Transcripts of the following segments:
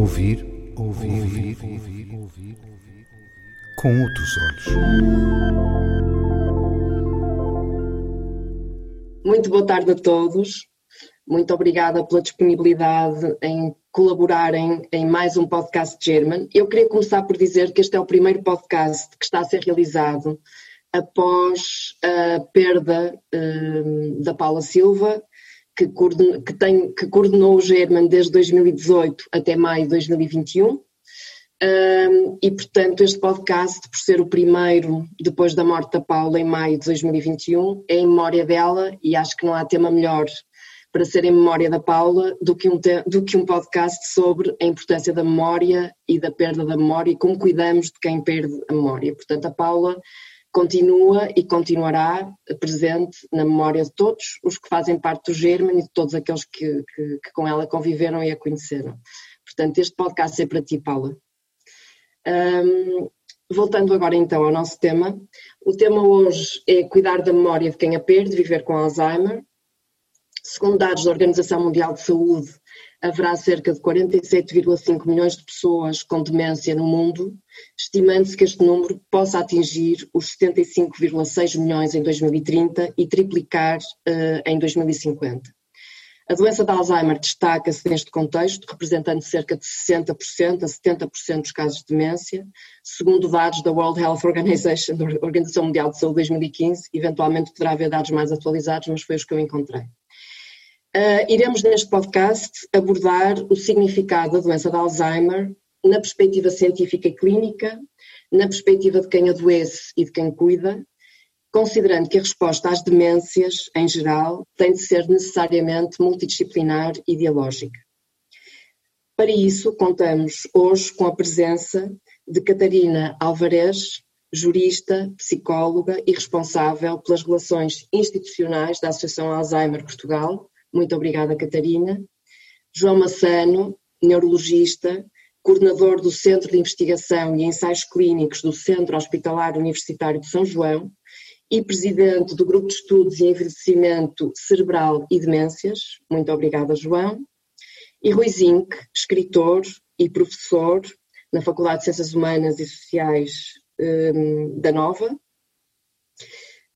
Ouvir, ouvir, ouvir, ouvir, ouvir, com outros olhos. Muito boa tarde a todos. Muito obrigada pela disponibilidade em colaborarem em mais um podcast German. Eu queria começar por dizer que este é o primeiro podcast que está a ser realizado após a perda um, da Paula Silva, que, coordenou, que, tem, que coordenou o German desde 2018 até maio de 2021. Um, e, portanto, este podcast, por ser o primeiro depois da morte da Paula em maio de 2021, é em memória dela e acho que não há tema melhor para ser em memória da Paula do que, um do que um podcast sobre a importância da memória e da perda da memória e como cuidamos de quem perde a memória. Portanto, a Paula continua e continuará presente na memória de todos os que fazem parte do German e de todos aqueles que, que, que com ela conviveram e a conheceram. Portanto, este podcast é para ti, Paula. Um, voltando agora então ao nosso tema, o tema hoje é cuidar da memória de quem a perde, viver com Alzheimer. Segundo dados da Organização Mundial de Saúde, haverá cerca de 47,5 milhões de pessoas com demência no mundo, estimando-se que este número possa atingir os 75,6 milhões em 2030 e triplicar uh, em 2050. A doença de Alzheimer destaca-se neste contexto, representando cerca de 60% a 70% dos casos de demência, segundo dados da World Health Organization, da Organização Mundial de Saúde 2015, eventualmente poderá haver dados mais atualizados, mas foi os que eu encontrei. Uh, iremos neste podcast abordar o significado da doença de Alzheimer na perspectiva científica e clínica, na perspectiva de quem adoece e de quem cuida, considerando que a resposta às demências, em geral, tem de ser necessariamente multidisciplinar e dialógica. Para isso, contamos hoje com a presença de Catarina Alvarez, jurista, psicóloga e responsável pelas relações institucionais da Associação Alzheimer Portugal, muito obrigada, Catarina. João Massano, neurologista, coordenador do Centro de Investigação e Ensaios Clínicos do Centro Hospitalar Universitário de São João e presidente do Grupo de Estudos em Envelhecimento Cerebral e Demências. Muito obrigada, João. E Rui Zinck, escritor e professor na Faculdade de Ciências Humanas e Sociais um, da Nova.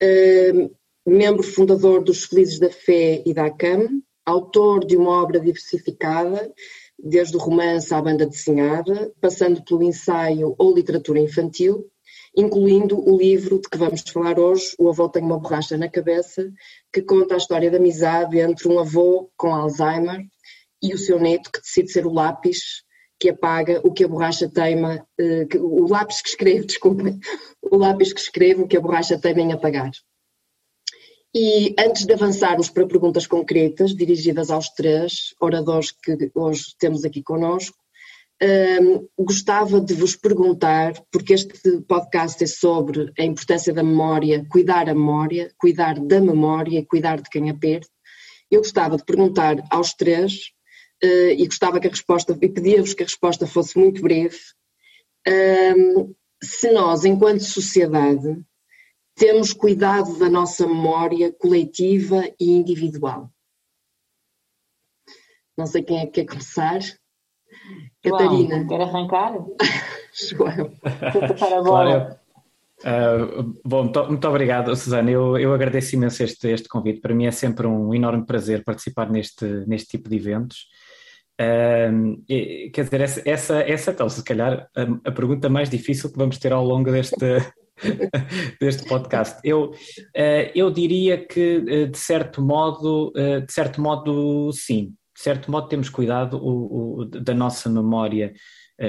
Um, membro fundador dos Felizes da Fé e da ACAM, autor de uma obra diversificada, desde o romance à banda desenhada, passando pelo ensaio ou literatura infantil, incluindo o livro de que vamos falar hoje, O Avô Tem uma Borracha na Cabeça, que conta a história da amizade entre um avô com Alzheimer e o seu neto que decide ser o lápis que apaga o que a borracha teima, eh, o lápis que escreve, desculpem, o lápis que escreve o que a borracha teima em apagar. E antes de avançarmos para perguntas concretas, dirigidas aos três oradores que hoje temos aqui conosco, um, gostava de vos perguntar, porque este podcast é sobre a importância da memória, cuidar a memória, cuidar da memória e cuidar de quem a perde. Eu gostava de perguntar aos três, uh, e gostava que a resposta, e pedia-vos que a resposta fosse muito breve, um, se nós, enquanto sociedade, temos cuidado da nossa memória coletiva e individual. Não sei quem é que quer começar. João, Catarina. Quer arrancar? João. Claro. Uh, bom, muito, muito, obrigado, Susana. Eu, eu agradeço imenso este, este convite. Para mim é sempre um enorme prazer participar neste, neste tipo de eventos. Uh, e, quer dizer, essa, essa, essa é tal, se calhar, a, a, pergunta mais difícil que vamos ter ao longo deste, deste podcast. Eu, uh, eu diria que, uh, de certo modo, uh, de certo modo, sim. De certo modo, temos cuidado o, o, da nossa memória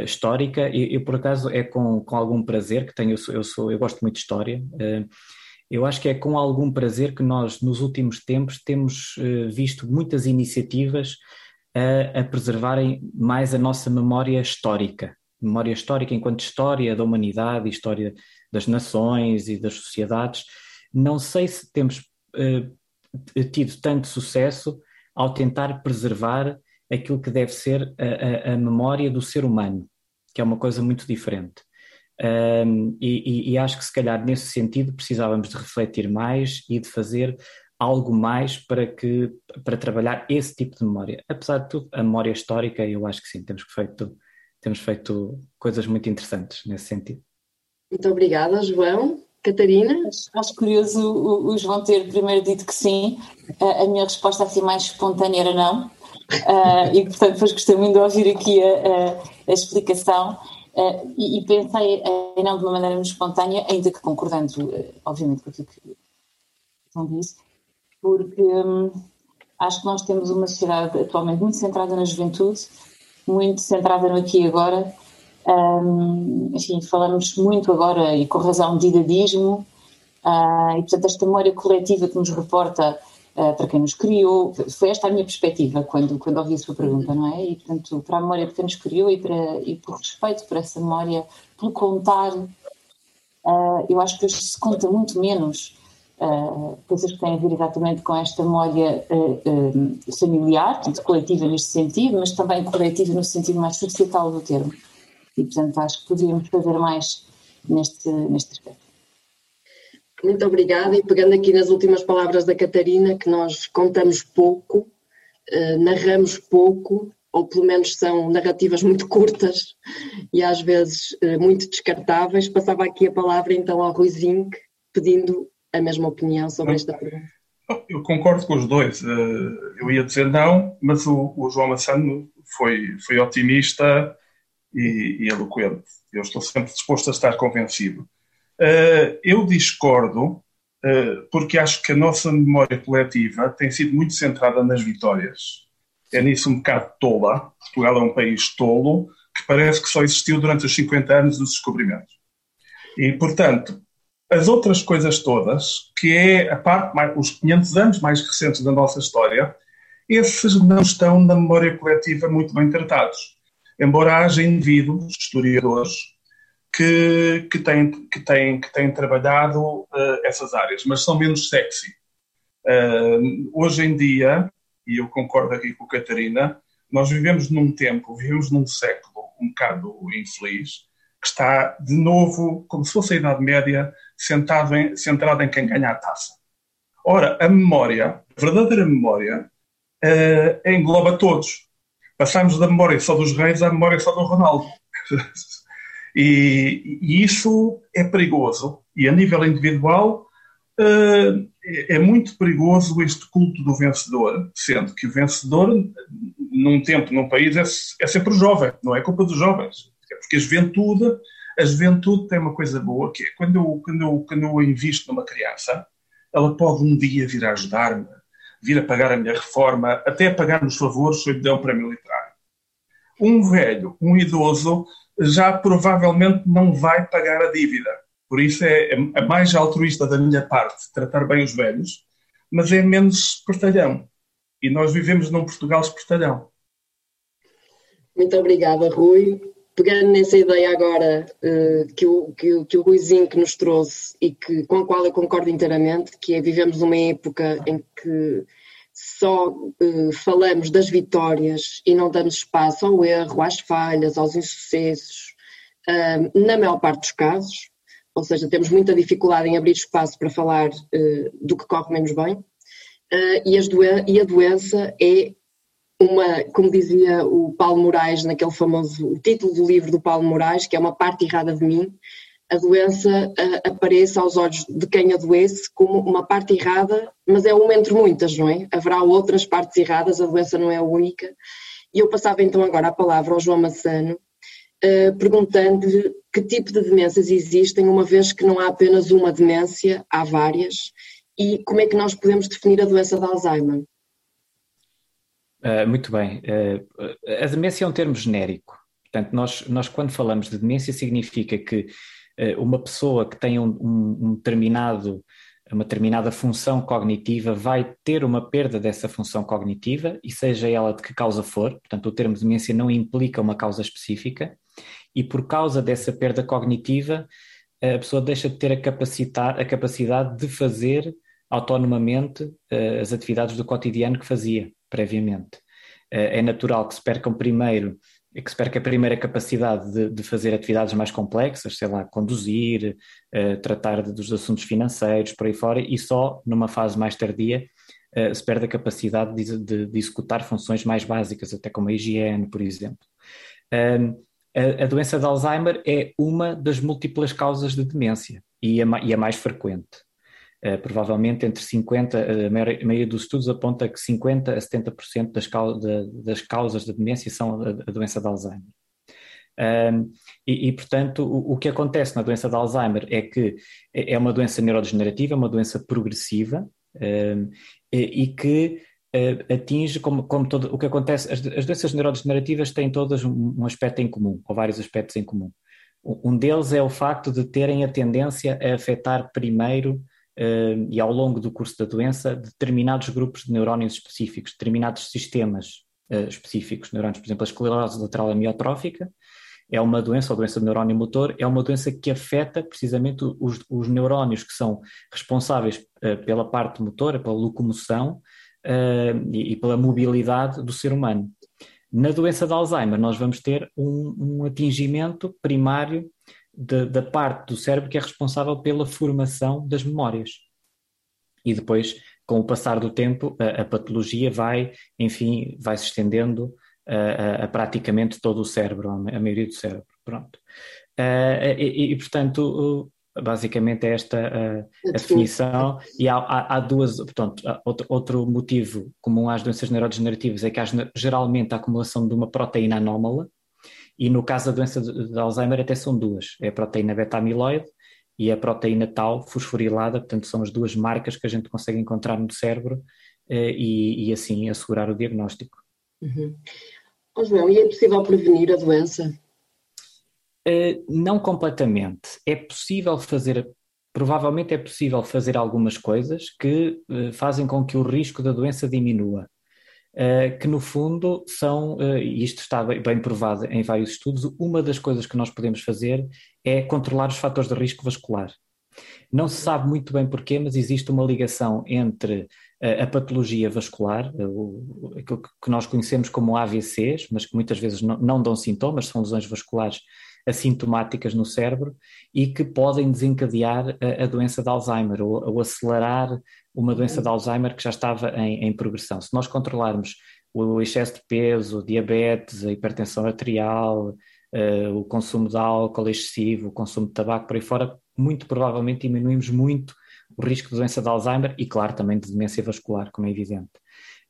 histórica e, por acaso, é com, com algum prazer que tenho. Eu, sou, eu, sou, eu gosto muito de história. eu acho que é com algum prazer que nós, nos últimos tempos, temos visto muitas iniciativas a preservarem mais a nossa memória histórica memória histórica enquanto história da humanidade, história das nações e das sociedades. Não sei se temos uh, tido tanto sucesso ao tentar preservar aquilo que deve ser a, a, a memória do ser humano, que é uma coisa muito diferente. Um, e, e, acho que se calhar nesse sentido precisávamos de refletir mais e de fazer algo mais para que para trabalhar esse tipo de memória. Apesar de tudo, a memória histórica, eu acho que sim, temos feito temos feito coisas muito interessantes nesse sentido. Muito obrigada, João. Catarina? Acho curioso o, o João ter primeiro dito que sim. A, a minha resposta assim mais espontânea era não. Uh, e portanto depois gostei muito de ouvir aqui a, a, a explicação uh, e, e, pensei em não de uma maneira muito espontânea, ainda que concordando, obviamente, com aquilo que João disse, porque um, acho que nós temos uma sociedade atualmente muito centrada na juventude, muito centrada no aqui e agora, um, enfim, falamos muito agora, e com razão, de idadismo, uh, e portanto esta memória coletiva que nos reporta uh, para quem nos criou, foi esta a minha perspectiva quando, quando ouvi a sua pergunta, não é? E portanto, para a memória que nos criou e, para, e por respeito por essa memória, pelo contar, uh, eu acho que hoje se conta muito menos Uh, coisas que têm a ver exatamente com esta memória uh, familiar, portanto, coletiva neste sentido, mas também coletiva no sentido mais societal do termo e, portanto, acho que poderíamos fazer mais neste, neste aspecto. Muito obrigada. E pegando aqui nas últimas palavras da Catarina, que nós contamos pouco, eh, narramos pouco, ou pelo menos são narrativas muito curtas e às vezes eh, muito descartáveis, passava aqui a palavra então ao Rui Zinc, pedindo a mesma opinião sobre esta pergunta. Eu concordo com os dois. Eh, eu ia dizer não, mas o, o João Massano foi, foi otimista e, e eloquente. Eu estou sempre disposto a estar convencido. Uh, eu discordo uh, porque acho que a nossa memória coletiva tem sido muito centrada nas vitórias. É nisso um bocado tola. Portugal é um país tolo que parece que só existiu durante os 50 anos dos descobrimentos. E, portanto, as outras coisas todas, que é a parte, mais, os 500 anos mais recentes da nossa história, esses não estão na memória coletiva muito bem tratados embora haja indivíduos, historiadores, que, que, têm, que, têm, que têm trabalhado uh, essas áreas, mas são menos sexy. Uh, hoje em dia, e eu concordo aqui com a Catarina, nós vivemos num tempo, vivemos num século um bocado infeliz, que está de novo, como se fosse a Idade Média, centrado em, centrado em quem ganha a taça. Ora, a memória, a verdadeira memória, uh, engloba todos passamos da memória só dos reis à memória só do Ronaldo. e, e, isso é perigoso. E a nível individual uh, é muito perigoso este culto do vencedor, sendo que o vencedor, num tempo, num país, é, é sempre o jovem, não é culpa dos jovens. É porque a juventude, a juventude tem uma coisa boa, que é quando eu, quando eu, quando eu invisto numa criança, ela pode um dia vir a ajudar-me vir a pagar a minha reforma, até a pagar os favores se eu lhe um prémio literário. Um velho, um idoso, já provavelmente não vai pagar a dívida. Por isso é, é, é mais altruísta da minha parte tratar bem os velhos, mas é menos espertalhão. E nós vivemos num Portugal espertalhão. Muito obrigada, Rui. Pegando nessa ideia agora uh, que, o, que, que o que nos trouxe e que, com a qual eu concordo inteiramente, que é vivemos numa época em que só uh, falamos das vitórias e não damos espaço ao erro, às falhas, aos insucessos, uh, na maior parte dos casos, ou seja, temos muita dificuldade em abrir espaço para falar do que corre menos bem, e, e, a doença é uma, como dizia o Paulo Moraes naquele famoso, título do livro do Paulo Moraes, que é uma parte errada de mim, a doença uh, apareça aos olhos de quem adoece como uma parte errada, mas é uma entre muitas, não é? Haverá outras partes erradas, a doença não é a única. E eu passava então agora a palavra ao João Massano, uh, perguntando-lhe que tipo de demências existem, uma vez que não há apenas uma demência, há várias, e como é que nós podemos definir a doença de Alzheimer? Uh, muito bem. a demência é um termo genérico. Portanto, nós, nós quando falamos de demência significa que eh, uma pessoa que tem um, um, determinado, uma determinada função cognitiva vai ter uma perda dessa função cognitiva, e seja ela de que causa for, portanto, o termo demência não implica uma causa específica, e por causa dessa perda cognitiva, a pessoa deixa de ter a capacidade, a capacidade de fazer autonomamente uh, as atividades do cotidiano que fazia previamente. Uh, é natural que se percam primeiro que espero que a primeira capacidade de, de, fazer atividades mais complexas, sei lá, conduzir, uh, tratar de, dos assuntos financeiros, por aí fora, e só numa fase mais tardia uh, se perde a capacidade de, de, executar funções mais básicas, até como a higiene, por exemplo. Um, a, a, doença de Alzheimer é uma das múltiplas causas de demência e a, e a mais frequente. Uh, provavelmente entre 50, a maioria dos estudos aponta que 50 a 70% das, das causas de demência são a, doença de Alzheimer. E, e, portanto, o, o, que acontece na doença de Alzheimer é que é, é uma doença neurodegenerativa, é uma doença progressiva e, que uh, atinge, como, como todo o que acontece, as, as doenças neurodegenerativas têm todas um, um, aspecto em comum, ou vários aspectos em comum. Um deles é o facto de terem a tendência a afetar primeiro e ao longo do curso da doença determinados grupos de neurónios específicos, determinados sistemas uh, específicos, neurónios, por exemplo, a esclerose lateral amiotrófica, é uma doença, ou doença do neurónio motor, é uma doença que afeta precisamente os, os neurónios que são responsáveis uh, pela parte motora, pela locomoção uh, e, e, pela mobilidade do ser humano. Na doença de Alzheimer, nós vamos ter um, um atingimento primário de, da parte do cérebro que é responsável pela formação das memórias. E depois, com o passar do tempo, a, a patologia vai, enfim, vai se estendendo a, a, praticamente todo o cérebro, a maioria do cérebro. Pronto. Uh, e, e, portanto, basicamente é esta a, a definição. E há, há, há, duas, portanto, outro, outro motivo comum às doenças neurodegenerativas é que há geralmente a acumulação de uma proteína anómala, e no caso da doença de, de Alzheimer até são duas, é a proteína beta-amiloide e a proteína tau fosforilada, portanto são as duas marcas que a gente consegue encontrar no cérebro eh, e, e assim assegurar o diagnóstico. Uhum. Oh, João, e é possível prevenir a doença? Uh, não completamente. É possível fazer, provavelmente é possível fazer algumas coisas que uh, fazem com que o risco da doença diminua. Uh, que no fundo são, e isto está bem, provado em vários estudos, uma das coisas que nós podemos fazer é controlar os fatores de risco vascular. Não se sabe muito bem porquê, mas existe uma ligação entre a patologia vascular, aquilo que nós conhecemos como AVCs, mas que muitas vezes não, não dão sintomas, são lesões vasculares assintomáticas no cérebro e que podem desencadear a, a doença de Alzheimer ou, ou, acelerar uma doença de Alzheimer que já estava em, em progressão. Se nós controlarmos o excesso de peso, diabetes, a hipertensão arterial, uh, o consumo de álcool excessivo, o consumo de tabaco por aí fora, muito provavelmente diminuímos muito o risco de doença de Alzheimer e, claro, também de demência vascular, como é evidente.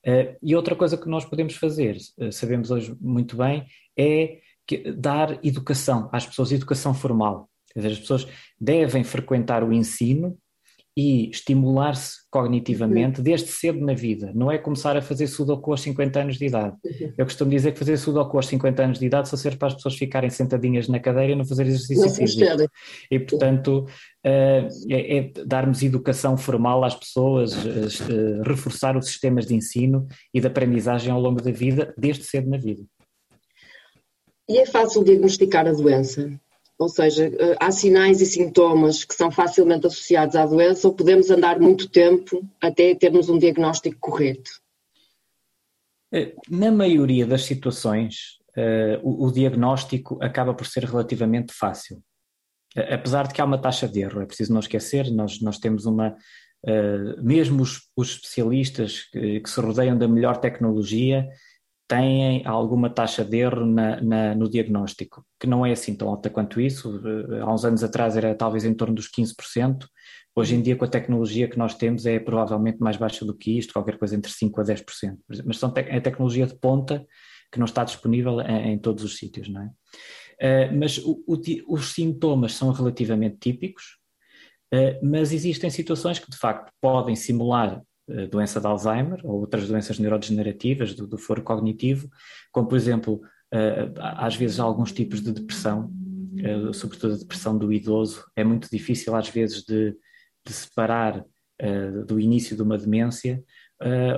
Uh, e outra coisa que nós podemos fazer, uh, sabemos hoje muito bem, é que, dar educação às pessoas, educação formal. Quer dizer, as pessoas devem frequentar o ensino e estimular-se cognitivamente desde cedo na vida. Não é começar a fazer sudoku aos 50 anos de idade. Eu costumo dizer que fazer sudoku aos 50 anos de idade só serve para as pessoas ficarem sentadinhas na cadeira e não fazer exercício físico. E, portanto, uh, é, é, darmos educação formal às pessoas, uh, reforçar os sistemas de ensino e de aprendizagem ao longo da vida, desde cedo na vida. E é fácil diagnosticar a doença? Ou seja, eh, há sinais e sintomas que são facilmente associados à doença ou podemos andar muito tempo até termos um diagnóstico correto? Eh, na maioria das situações, uh, o, diagnóstico acaba por ser relativamente fácil. Apesar de que há uma taxa de erro, é preciso não esquecer, nós, nós temos uma. Uh, mesmo os, os especialistas que, que, se rodeiam da melhor tecnologia têm alguma taxa de erro na, na, no diagnóstico, que não é assim tão alta quanto isso. Eh, há uns anos atrás era talvez em torno dos 15%. Hoje em dia, com a tecnologia que nós temos, é provavelmente mais baixa do que isto, qualquer coisa entre 5% a 10%. Mas são te é tecnologia de ponta que não está disponível em, em todos os sítios, não é? Uh, mas o, o, os sintomas são relativamente típicos, uh, mas existem situações que de facto podem simular doença de Alzheimer ou outras doenças neurodegenerativas do, do foro cognitivo, como por exemplo, eh, às vezes alguns tipos de depressão, eh, sobretudo a depressão do idoso, é muito difícil às vezes de, de separar eh, do início de uma demência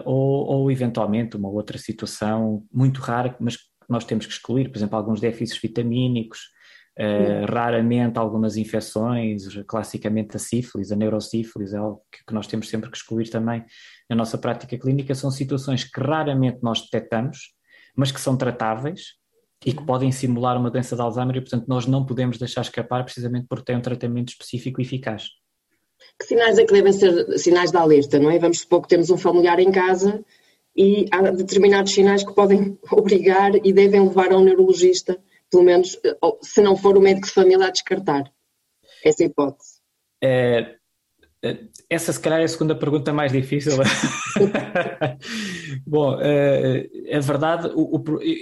ou, ou eventualmente uma outra situação muito rara, mas nós temos que excluir, por exemplo, alguns déficits vitamínicos, Uh, raramente algumas infecções, classicamente a sífilis, a neurosífilis, é algo que, que, nós temos sempre que excluir também na nossa prática clínica, são situações que raramente nós detectamos, mas que são tratáveis e que podem simular uma doença de Alzheimer e, portanto, nós não podemos deixar escapar precisamente porque tem um tratamento específico e eficaz. Que sinais é que devem ser sinais de alerta, não é? Vamos supor que temos um familiar em casa e há determinados sinais que podem obrigar e devem levar ao neurologista pelo menos, se não for o médico de família a descartar essa hipótese. É, é essa, se calhar, é a segunda pergunta mais difícil. Bom, é, é verdade,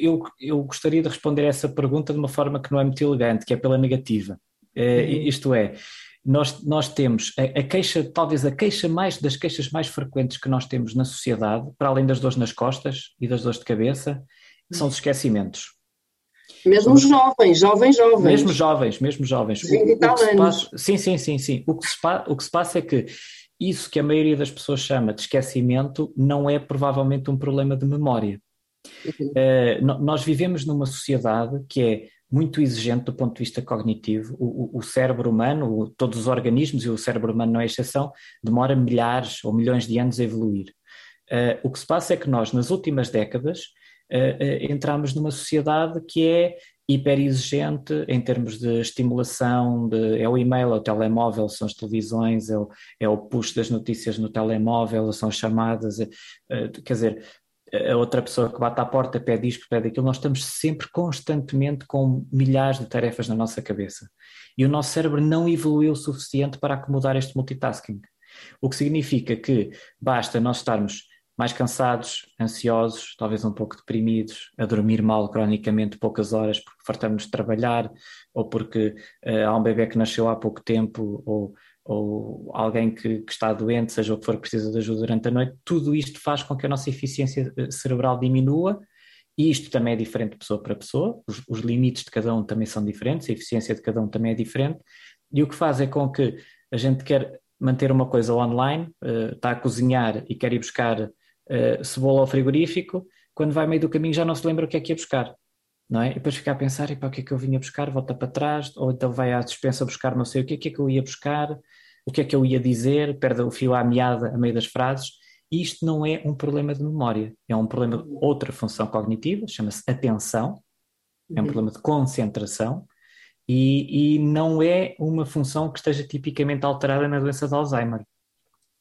eu, eu gostaria de responder essa pergunta de uma forma que não é muito elegante, que é pela negativa. É, uhum. Isto é, nós, nós temos a, a, queixa, talvez a queixa mais das queixas mais frequentes que nós temos na sociedade, para além das dores nas costas e das dores de cabeça, são os esquecimentos. Mesmo jovens, jovens, jovens. Mesmo jovens, mesmo jovens. 20 e tal anos. Passa, sim, sim, sim, sim. O que, se, o que se passa é que isso que a maioria das pessoas chama de esquecimento não é provavelmente um problema de memória. Uhum. Uh, nós vivemos numa sociedade que é muito exigente do ponto de vista cognitivo. O, o, o, cérebro humano, todos os organismos, e o cérebro humano não é exceção, demora milhares ou milhões de anos a evoluir. Uh, o que se passa é que nós, nas últimas décadas, uh, entramos numa sociedade que é hiperexigente em termos de estimulação, de, é o e-mail, é o telemóvel, são as televisões, é o, é o push das notícias no telemóvel, são chamadas, é, quer dizer, a outra pessoa que bate à porta pede isto, pede aquilo, nós estamos sempre constantemente com milhares de tarefas na nossa cabeça. E o nosso cérebro não evoluiu o suficiente para acomodar este multitasking. O que significa que basta nós estarmos mais cansados, ansiosos, talvez um pouco deprimidos, a dormir mal cronicamente poucas horas porque fartamos de trabalhar, ou porque uh, há um bebê que nasceu há pouco tempo, ou ou alguém que, que, está doente, seja o que for, precisa de ajuda durante a noite, tudo isto faz com que a nossa eficiência eh, cerebral diminua e isto também é diferente de pessoa para pessoa, os, os, limites de cada um também são diferentes, a eficiência de cada um também é diferente, e o que faz é com que a gente quer manter uma coisa online, uh, está a cozinhar e quer ir buscar uh, cebola ao frigorífico, quando vai meio do caminho já não se lembra o que é que ia buscar. Não é? E depois fica a pensar, e para o que é que eu vinha buscar? Volta para trás, ou então vai à dispensa buscar não sei o que, é que eu ia buscar, o que é que eu ia dizer, perde o fio à meada a meio das frases. E isto não é um problema de memória, é um problema de outra função cognitiva, chama-se atenção, é um uhum. problema de concentração, e, e, não é uma função que esteja tipicamente alterada na doença de Alzheimer.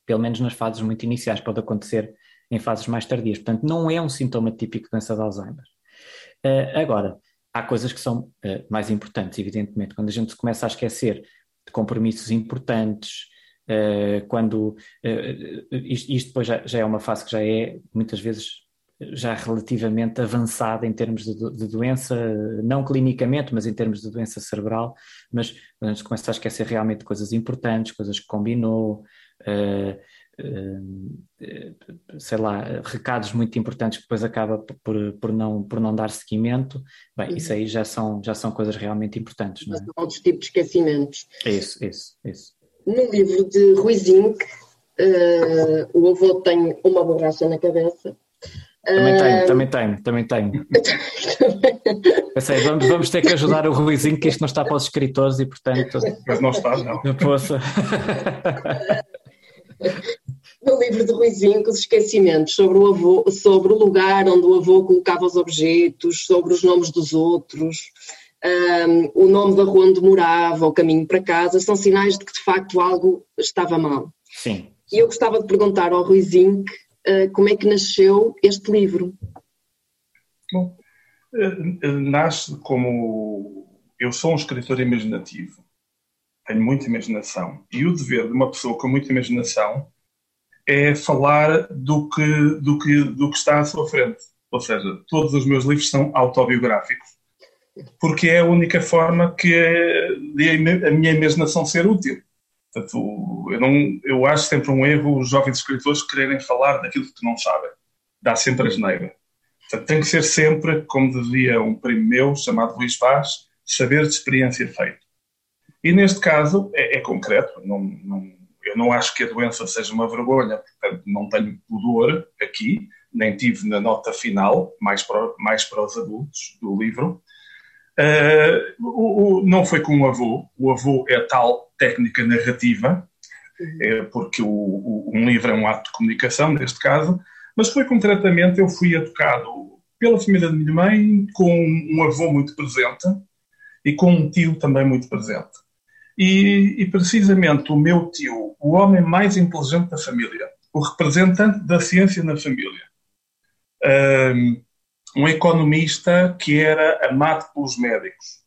Pelo menos nas fases muito iniciais, pode acontecer em fases mais tardias. Portanto, não é um sintoma típico de doença de Alzheimer. Uh, agora, há coisas que são uh, mais importantes, evidentemente. Quando a gente começa a esquecer de compromissos importantes, uh, quando isto, isto, depois já, já, é uma fase que já é muitas vezes já relativamente avançada em termos de, de, doença, não clinicamente, mas em termos de doença cerebral, mas quando a gente começa a esquecer realmente coisas importantes, coisas que combinou, sei lá, recados muito importantes que depois acaba por, por, não, por não dar seguimento, bem, uhum. isso aí já são, já são coisas realmente importantes. Não é? São outros tipos de esquecimentos. É isso, isso, isso. No livro de Ruizinho, uh, o avô tem uma borracha na cabeça também tenho, também tenho, também tenho. Pensei, vamos, vamos ter que ajudar o Ruizinho, que isto não está para os escritores e, portanto. Mas não está, não. não posso. No livro de Ruizinho, os esquecimentos sobre o avô, sobre o lugar onde o avô colocava os objetos, sobre os nomes dos outros, um, o nome da rua onde morava, o caminho para casa, são sinais de que de facto algo estava mal. Sim. E eu gostava de perguntar ao Ruizinho uh, como é que nasceu este livro? Bom, uh, nasce como. Eu sou um escritor imaginativo, tenho muita imaginação, e o dever de uma pessoa com muita imaginação é falar do que, do que, do que está à sua frente. Ou seja, todos os meus livros são autobiográficos, porque é a única forma que de a minha imaginação ser útil. Portanto, eu, não, eu acho sempre um erro os jovens escritores quererem falar daquilo que não sabem. Dá sempre a geneira. Portanto, tem que ser sempre, como dizia um primo meu, chamado Luís Vaz, saber de experiência feito. E neste caso é, é concreto. Não, não, eu não acho que a doença seja uma vergonha, portanto, não tenho pudor aqui, nem tive na nota final, mais para, mais para os adultos do livro. Uh, o, o, não foi com o avô, o avô é tal técnica narrativa, é porque o, o, um livro é um ato de comunicação, neste caso, mas foi concretamente, eu fui educado pela família da minha mãe, com um avô muito presente e com um tio também muito presente. E, e precisamente o meu tio, o homem mais inteligente da família, o representante da ciência na família, um, um economista que era amado pelos médicos.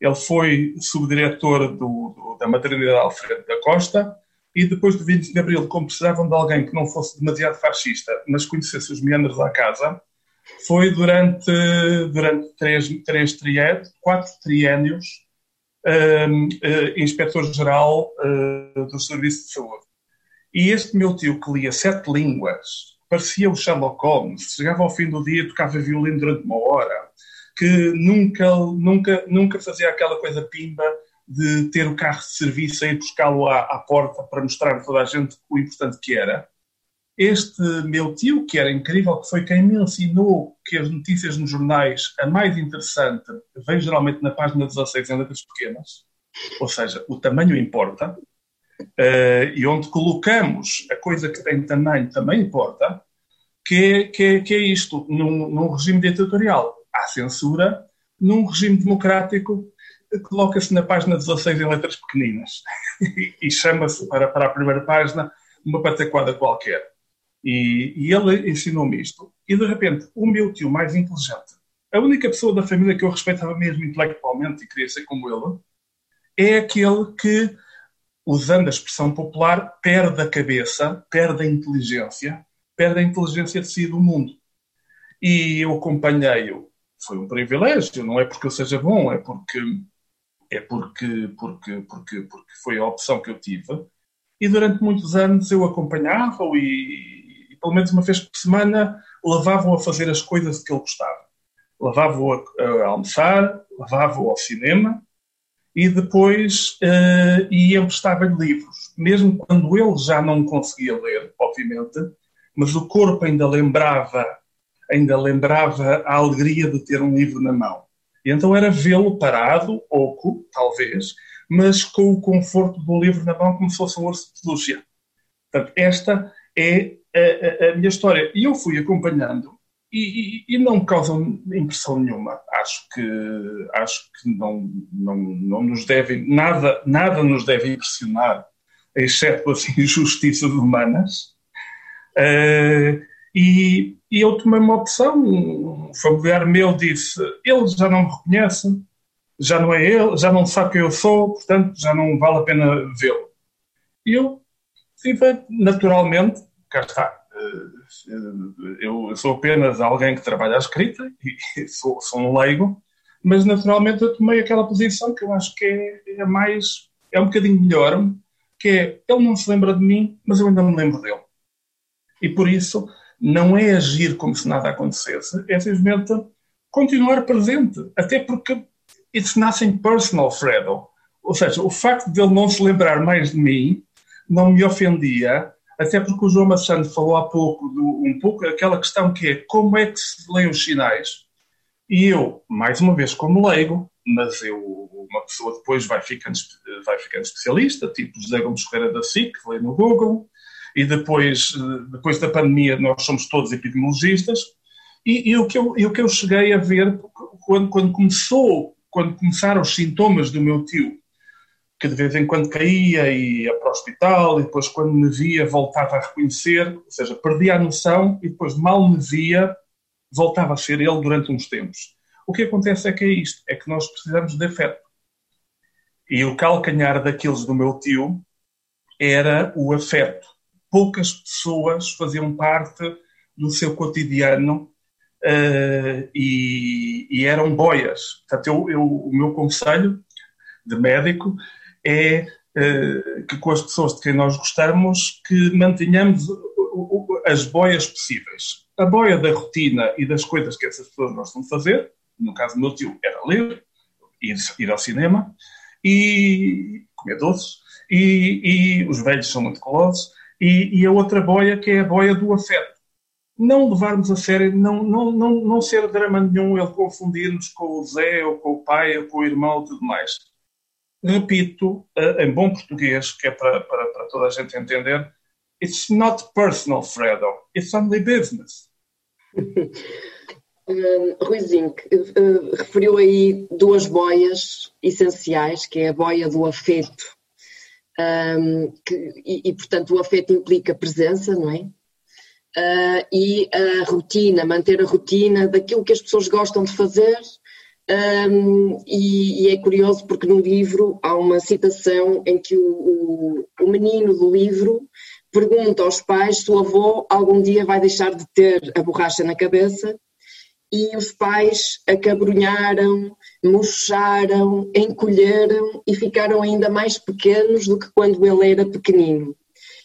Ele foi subdiretor do, do, da maternidade Alfredo da Costa e depois do 20 de Abril, como precisavam de alguém que não fosse demasiado fascista, mas conhecesse os meandros da casa, foi durante, durante três, três triênios, quatro triênios, uh, inspetor-geral uh, do Serviço de Saúde. E este meu tio, que lia sete línguas, parecia o Sherlock Holmes, chegava ao fim do dia tocava violino durante uma hora, que nunca, nunca, nunca fazia aquela coisa pimba de ter o carro de serviço e ir buscá-lo à, à, porta para mostrar a toda a gente o importante que era. Este meu tio, que era incrível, que foi quem me ensinou que as notícias nos jornais, a mais interessante, vem geralmente na página 16 em letras pequenas, ou seja, o tamanho importa, uh, e onde colocamos a coisa que tem tamanho também importa, que é, que é, que é isto, num, num regime ditatorial há censura, num regime democrático coloca-se na página 16 em letras pequeninas e chama-se para, para a primeira página uma pataquada qualquer. E, e ele ensinou-me isto. E de repente, o meu tio mais inteligente, a única pessoa da família que eu respeitava mesmo intelectualmente e queria ser como ele, é aquele que, usando a expressão popular, perde a cabeça, perde a inteligência, perde a inteligência de si do mundo. E eu acompanhei-o. Foi um privilégio, não é porque eu seja bom, é porque é porque, porque, porque, porque foi a opção que eu tive. E durante muitos anos eu acompanhava-o e, pelo menos uma vez por semana, levava-o a fazer as coisas que ele gostava. Levava-o a, a, almoçar, levava-o ao cinema e depois uh, ia emprestar-lhe livros. Mesmo quando ele já não conseguia ler, obviamente, mas o corpo ainda lembrava, ainda lembrava a alegria de ter um livro na mão. E então era vê-lo parado, oco, talvez, mas com o conforto do livro na mão como se fosse um urso de pelúcia. Portanto, esta é a, a, a, minha história. E eu fui acompanhando e, e, e, não me causa impressão nenhuma. Acho que, acho que não, não, não nos deve, nada, nada nos deve impressionar, exceto as injustiças humanas. Uh, e, e eu tomei uma opção. Um familiar meu disse: ele já não me reconhece, já não é ele, já não sabe quem eu sou, portanto já não vale a pena vê-lo. E eu, naturalmente, cá está. Eh, eu sou apenas alguém que trabalha à escrita e sou, sou um leigo, mas naturalmente eu tomei aquela posição que eu acho que é, é mais, é um bocadinho melhor, que é ele não se lembra de mim, mas eu ainda me lembro dele. E por isso não é agir como se nada acontecesse, é simplesmente continuar presente. Até porque it's nothing personal, Fredo. Ou seja, o facto de ele não se lembrar mais de mim não me ofendia, até porque o João Massano falou há pouco, do, um pouco aquela questão que é como é que se leem os sinais. E eu, mais uma vez, como leigo, mas eu, uma pessoa depois vai ficando, vai ficando especialista, tipo José Gomes Ferreira da SIC, que lê no Google, e depois, depois da pandemia nós somos todos epidemiologistas, e, e, o, que eu, e o que eu cheguei a ver quando, quando começou, quando começaram os sintomas do meu tio, que de vez em quando caía e ia para o hospital, e depois quando me via voltava a reconhecer, ou seja, perdia a noção e depois mal me via, voltava a ser ele durante uns tempos. O que acontece é que é isto, é que nós precisamos de afeto. E o calcanhar daqueles do meu tio era o afeto poucas pessoas faziam parte do seu cotidiano uh, e, e, eram boias. Portanto, eu, eu, o meu conselho de médico é uh, que com as pessoas de quem nós gostamos que mantenhamos as boias possíveis. A boia da rotina e das coisas que essas pessoas gostam de fazer, no caso do meu tio, era ler, ir, ir ao cinema e comer doces, e, e os velhos são muito colosos, e, e, a outra boia que é a boia do afeto. Não levarmos a sério, não, não, não, não ser drama nenhum ele confundir-nos com o Zé, ou com o pai, ou com o irmão e tudo mais. Repito, uh, em bom português, que é para, para, para toda a gente entender, it's not personal, Fredo, it's only business. Uh, Rui Zinc uh, referiu aí duas boias essenciais, que é a boia do afeto um, que, e, e, portanto, o afeto implica presença, não é? uh, e a rotina, manter a rotina daquilo que as pessoas gostam de fazer. Um, e, e, é curioso porque no livro há uma citação em que o, o, o menino do livro pergunta aos pais se o avô algum dia vai deixar de ter a borracha na cabeça e os pais acabrunharam, murcharam, encolheram e ficaram ainda mais pequenos do que quando ele era pequenino.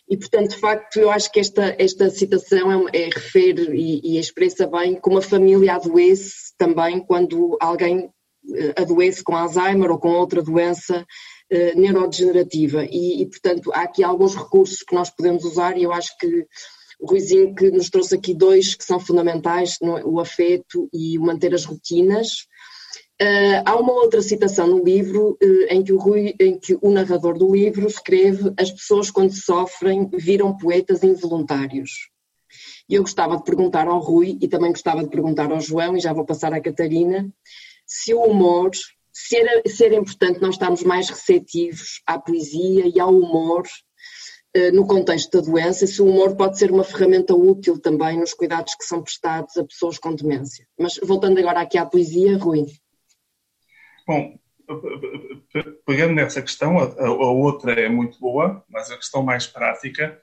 E, portanto, de facto, eu acho que esta, esta citação é, é refere e, e expressa bem como a família adoece também quando alguém eh, adoece com Alzheimer ou com outra doença uh, neurodegenerativa. E, e, portanto, há aqui alguns recursos que nós podemos usar e eu acho que o Ruizinho que nos trouxe aqui dois que são fundamentais, é? o afeto e o manter as rotinas. Uh, há uma outra citação no livro uh, em, que o Rui, em que o narrador do livro escreve as pessoas quando sofrem viram poetas involuntários. E eu gostava de perguntar ao Rui e também gostava de perguntar ao João, e já vou passar à Catarina, se o humor, se era, se era importante nós estarmos mais receptivos à poesia e ao humor eh, no contexto da doença, se o humor pode ser uma ferramenta útil também nos cuidados que são prestados a pessoas com demência. Mas voltando agora aqui à poesia, Rui. Bom, pegando nessa questão, a, a outra é muito boa, mas a questão mais prática,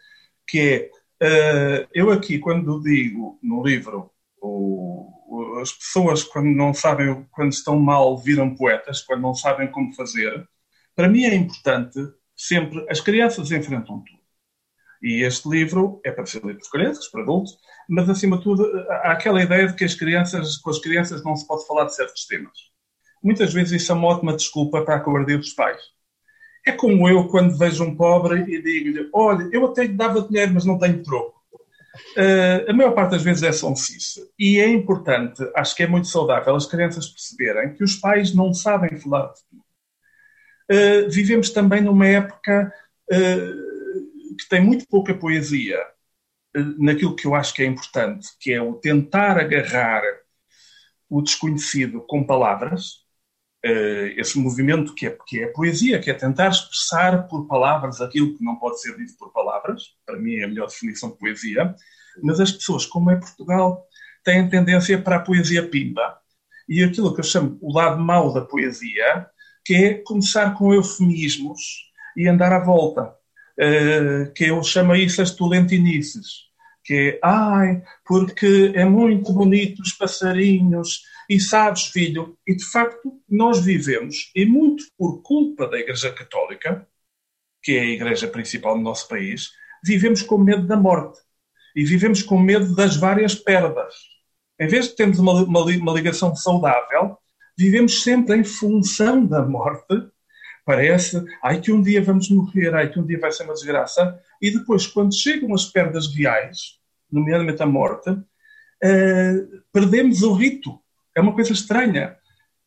que é, uh, eu aqui quando digo no livro, o, as pessoas quando não sabem, quando estão mal, viram poetas, quando não sabem como fazer, para mim é importante sempre, as crianças enfrentam tudo. E este livro é para ser lido por crianças, para adultos, mas acima de tudo há aquela ideia de que as crianças, com as crianças não se pode falar de certos temas. Muitas vezes isso é uma ótima desculpa para a cobardia dos pais. É como eu quando vejo um pobre e digo-lhe: Olha, eu até lhe dava dinheiro, mas não tenho troco. Uh, a maior parte das vezes é sonsice. E é importante, acho que é muito saudável as crianças perceberem que os pais não sabem falar de tudo. Uh, vivemos também numa época uh, que tem muito pouca poesia naquilo que eu acho que é importante, que é o tentar agarrar o desconhecido com palavras, eh, esse movimento que é, que é a poesia, que é tentar expressar por palavras aquilo que não pode ser dito por palavras, para mim é a melhor definição de poesia, mas as pessoas, como é Portugal, têm tendência para a poesia pimba. E aquilo que eu chamo o lado mau da poesia, que é começar com eufemismos e andar à volta. Eh, que eu chamo isso as tolentinices, que é, ai, porque é muito bonito os passarinhos, e sabes, filho, e de facto nós vivemos, e muito por culpa da Igreja Católica, que é a igreja principal do nosso país, vivemos com medo da morte. E vivemos com medo das várias perdas. Em vez de termos uma, uma, uma ligação saudável, vivemos sempre em função da morte parece, ai que um dia vamos morrer, ai que um dia vai ser uma desgraça, e depois, quando chegam as perdas reais, nomeadamente a morte, uh, perdemos o rito. É uma coisa estranha.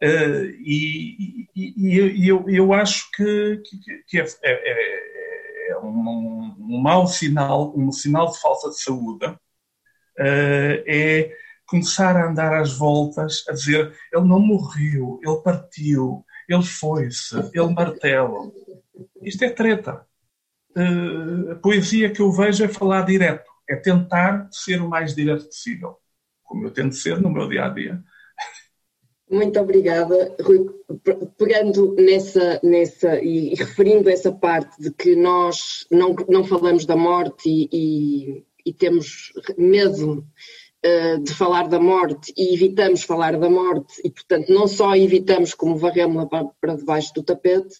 Uh, e, e, e, eu, eu acho que, que, que é, é, é, é um, um, mau sinal, um sinal de falta de saúde, uh, é começar a andar às voltas, a dizer ele não morreu, ele partiu, ele foi-se, ele martela. Isto é treta. Uh, a poesia que eu vejo é falar direto, é tentar ser o mais direto possível, como eu tento ser no meu dia a dia. Muito obrigada, Rui. Pegando nessa, nessa e, referindo essa parte de que nós não, não falamos da morte e, e, e temos medo eh, de falar da morte e evitamos falar da morte, e portanto não só evitamos como varremos-la para, para debaixo do tapete,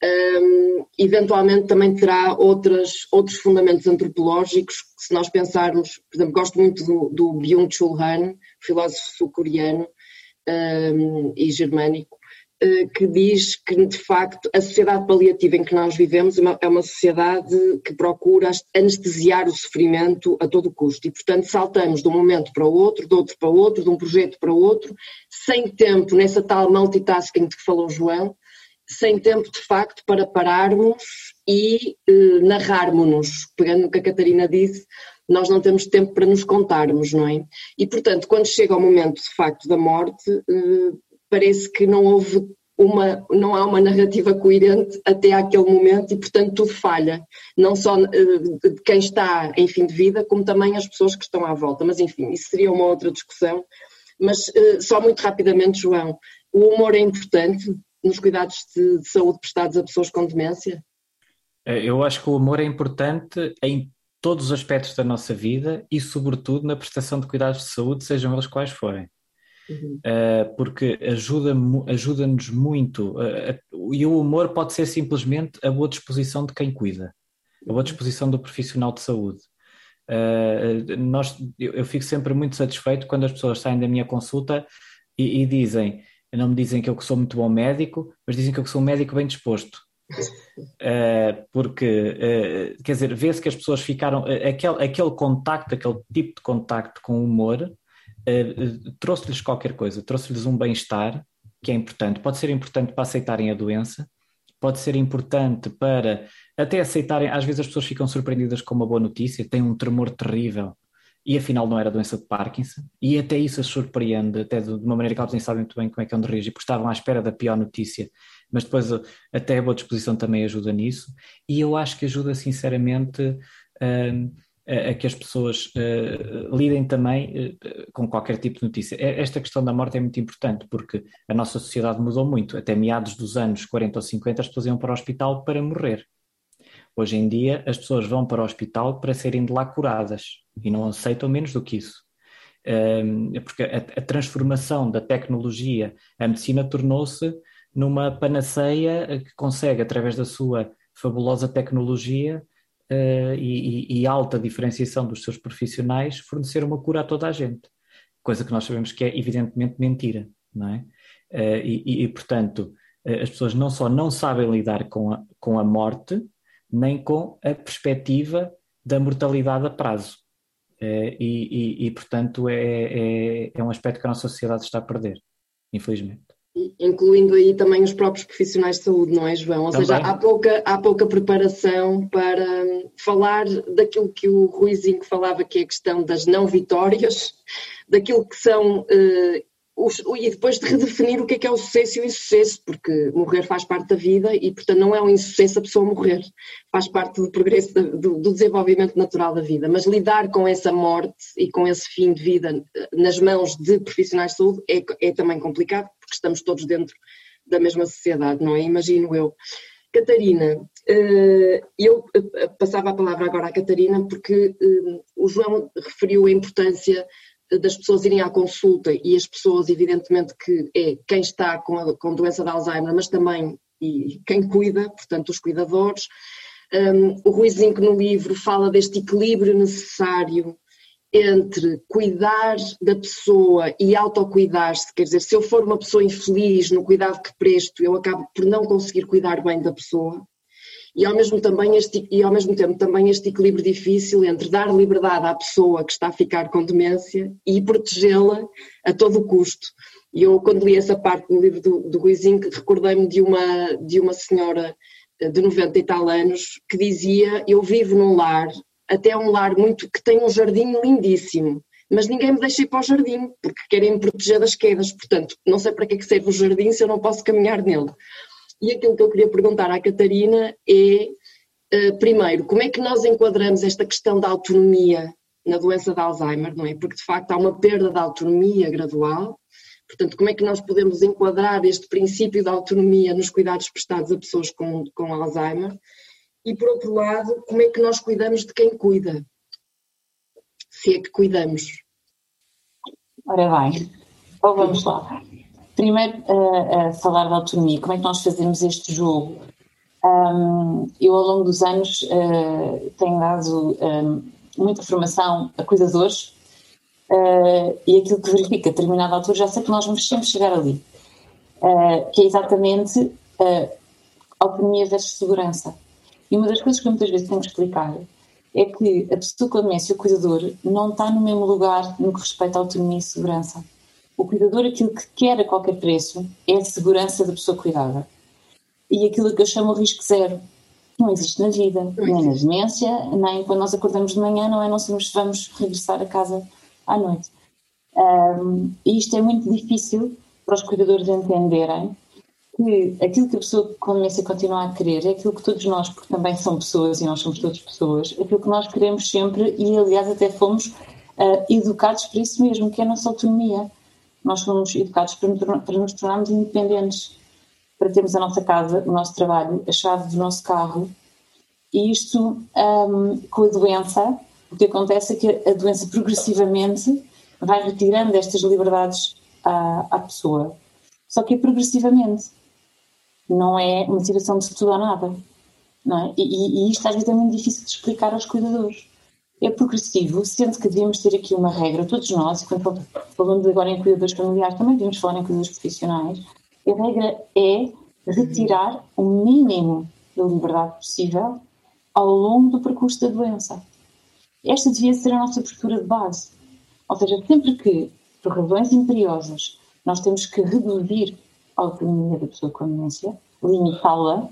um, ehm, eventualmente também terá outras, outros fundamentos antropológicos, se nós pensarmos, por exemplo, gosto muito do, do Byung-Chul Han, filósofo sul-coreano um, e germânico, eh, que diz que, de facto, a sociedade paliativa em que nós vivemos é uma sociedade que procura anestesiar o sofrimento a todo custo. E, portanto, saltamos de um momento para o outro, de outro para o outro, de um projeto para o outro, sem tempo, nessa tal multitasking de que falou João, sem tempo, de facto, para pararmos e eh, narrarmos-nos. Pegando no que a Catarina disse, nós não temos tempo para nos contarmos, não é? E, portanto, quando chega o momento, de facto, da morte, eh, parece que não houve uma, não há uma narrativa coerente até aquele momento e, portanto, tudo falha. Não só uh, quem está em fim de vida, como também as pessoas que estão à volta. Mas, enfim, isso seria uma outra discussão. Mas, uh, só muito rapidamente, João, o humor é importante nos cuidados de, de saúde prestados a pessoas com demência? Eh, eu acho que o humor é importante em todos os aspectos da nossa vida e, sobretudo, na prestação de cuidados de saúde, sejam eles quais forem. Uhum. Uh, porque ajuda-nos ajuda muito, uh, e o humor pode ser simplesmente a boa disposição de quem cuida, a boa disposição do profissional de saúde. Uh, nós, eu, eu, fico sempre muito satisfeito quando as pessoas saem da minha consulta e, e, dizem, não me dizem que eu sou muito bom médico, mas dizem que eu sou um médico bem disposto. Porque, quer dizer, vê-se que as pessoas ficaram, aquele, aquele contacto, aquele tipo de contacto com o humor, uh, trouxe-lhes qualquer coisa, trouxe-lhes um bem-estar que é importante. Pode ser importante para aceitarem a doença, pode ser importante para até aceitarem. Às vezes as pessoas ficam surpreendidas com uma boa notícia, têm um tremor terrível e afinal não era doença de Parkinson, e até isso as surpreende, até de uma maneira que elas nem sabem muito bem como é que é onde reagir, porque estavam à espera da pior notícia, mas depois até a boa disposição também ajuda nisso, e eu acho que ajuda sinceramente. Hum, a, que as pessoas uh, lidem também uh, com qualquer tipo de notícia. Esta questão da morte é muito importante porque a nossa sociedade mudou muito. Até meados dos anos 40 ou 50 as pessoas iam para o hospital para morrer. Hoje em dia as pessoas vão para o hospital para serem de lá curadas e não aceitam menos do que isso. Um, porque a, a, transformação da tecnologia, a medicina tornou-se numa panaceia que consegue, através da sua fabulosa tecnologia, uh, e, e, alta diferenciação dos seus profissionais fornecer uma cura a toda a gente, coisa que nós sabemos que é evidentemente mentira, não é? Uh, e, e, portanto, as pessoas não só não sabem lidar com a, com a morte, nem com a perspectiva da mortalidade a prazo. E, e, portanto, é, é, é um aspecto que a nossa sociedade está a perder, infelizmente incluindo aí também os próprios profissionais de saúde, não é, João? Ou também. seja, há pouca, há pouca preparação para hum, falar daquilo que o Ruizinho falava, que é a questão das não vitórias, daquilo que são uh, os, e depois de redefinir o que é que é o sucesso e o insucesso, porque morrer faz parte da vida e, portanto, não é um insucesso a pessoa morrer, faz parte do progresso, do, do, desenvolvimento natural da vida. Mas lidar com essa morte e com esse fim de vida nas mãos de profissionais de saúde é, é também complicado, porque estamos todos dentro da mesma sociedade, não é? Imagino eu. Catarina, eh, eu eh, passava a palavra agora à Catarina porque eh, o João referiu a importância das pessoas irem à consulta e as pessoas, evidentemente, que é quem está com, a, com doença de Alzheimer, mas também e quem cuida, portanto, os cuidadores. Um, o Ruizinho no livro fala deste equilíbrio necessário entre cuidar da pessoa e autocuidar-se, quer dizer, se eu for uma pessoa infeliz no cuidado que presto, eu acabo por não conseguir cuidar bem da pessoa e ao mesmo, também este, e ao mesmo tempo também este equilíbrio difícil entre dar liberdade à pessoa que está a ficar com demência e protegê-la a todo o custo. E eu, quando li essa parte no livro do, do recordei-me de uma, de uma senhora eh, de 90 e tal anos que dizia: Eu vivo num lar, até um lar muito que tem um jardim lindíssimo, mas ninguém me deixa ir para o jardim, porque querem me proteger das quedas. Portanto, não sei para que é que serve o jardim se eu não posso caminhar nele. E aquilo que eu queria perguntar à Catarina é, eh, primeiro, como é que nós enquadramos esta questão da autonomia na doença de Alzheimer, não é? Porque de facto há uma perda de autonomia gradual. Portanto, como é que nós podemos enquadrar este princípio da autonomia nos cuidados prestados a pessoas com, com Alzheimer? E por outro lado, como é que nós cuidamos de quem cuida? Se é que cuidamos. Ora bem, então vamos lá. Primeiro, uh, uh, falar da autonomia, como é que nós fazemos este jogo? Um, eu, ao longo dos anos, uh, tenho dado um, muita formação a cuidadores uh, e aquilo que verifica a determinada altura, já sei que nós vamos sempre chegar ali, uh, que é exatamente a autonomia versus segurança. E uma das coisas que eu muitas vezes tenho que explicar é que a pessoa com a demência, o cuidador, não está no mesmo lugar no que respeita à autonomia e segurança. O cuidador, aquilo que quer a qualquer preço, é a segurança da pessoa cuidada. E aquilo que eu chamo o risco zero. Não existe na vida, nem na demência, nem quando nós acordamos de manhã, não é? Não sabemos se vamos regressar a casa à noite. Um, e isto é muito difícil para os cuidadores entenderem, que aquilo que a pessoa com demência continua a querer é aquilo que todos nós, porque também são pessoas e nós somos todas pessoas, aquilo que nós queremos sempre e, aliás, até fomos uh, educados para isso mesmo, que é a nossa autonomia. Nós fomos educados para, para nos tornarmos independentes, para termos a nossa casa, o nosso trabalho, a chave do nosso carro. E isto, um, com a doença, o que acontece é que a doença progressivamente vai retirando estas liberdades à, à pessoa. Só que é progressivamente não é uma situação de tudo ou nada. Não é? e, e isto às vezes é muito difícil de explicar aos cuidadores. É progressivo, sendo que devíamos ter aqui uma regra, todos nós, e quando falamos agora em cuidadores familiares, também devemos falar em cuidadores profissionais, a regra é retirar o mínimo da liberdade possível ao longo do percurso da doença. Esta devia ser a nossa postura de base. Ou seja, sempre que, por razões imperiosas, nós temos que reduzir autonomia da pessoa com demência, limitá-la,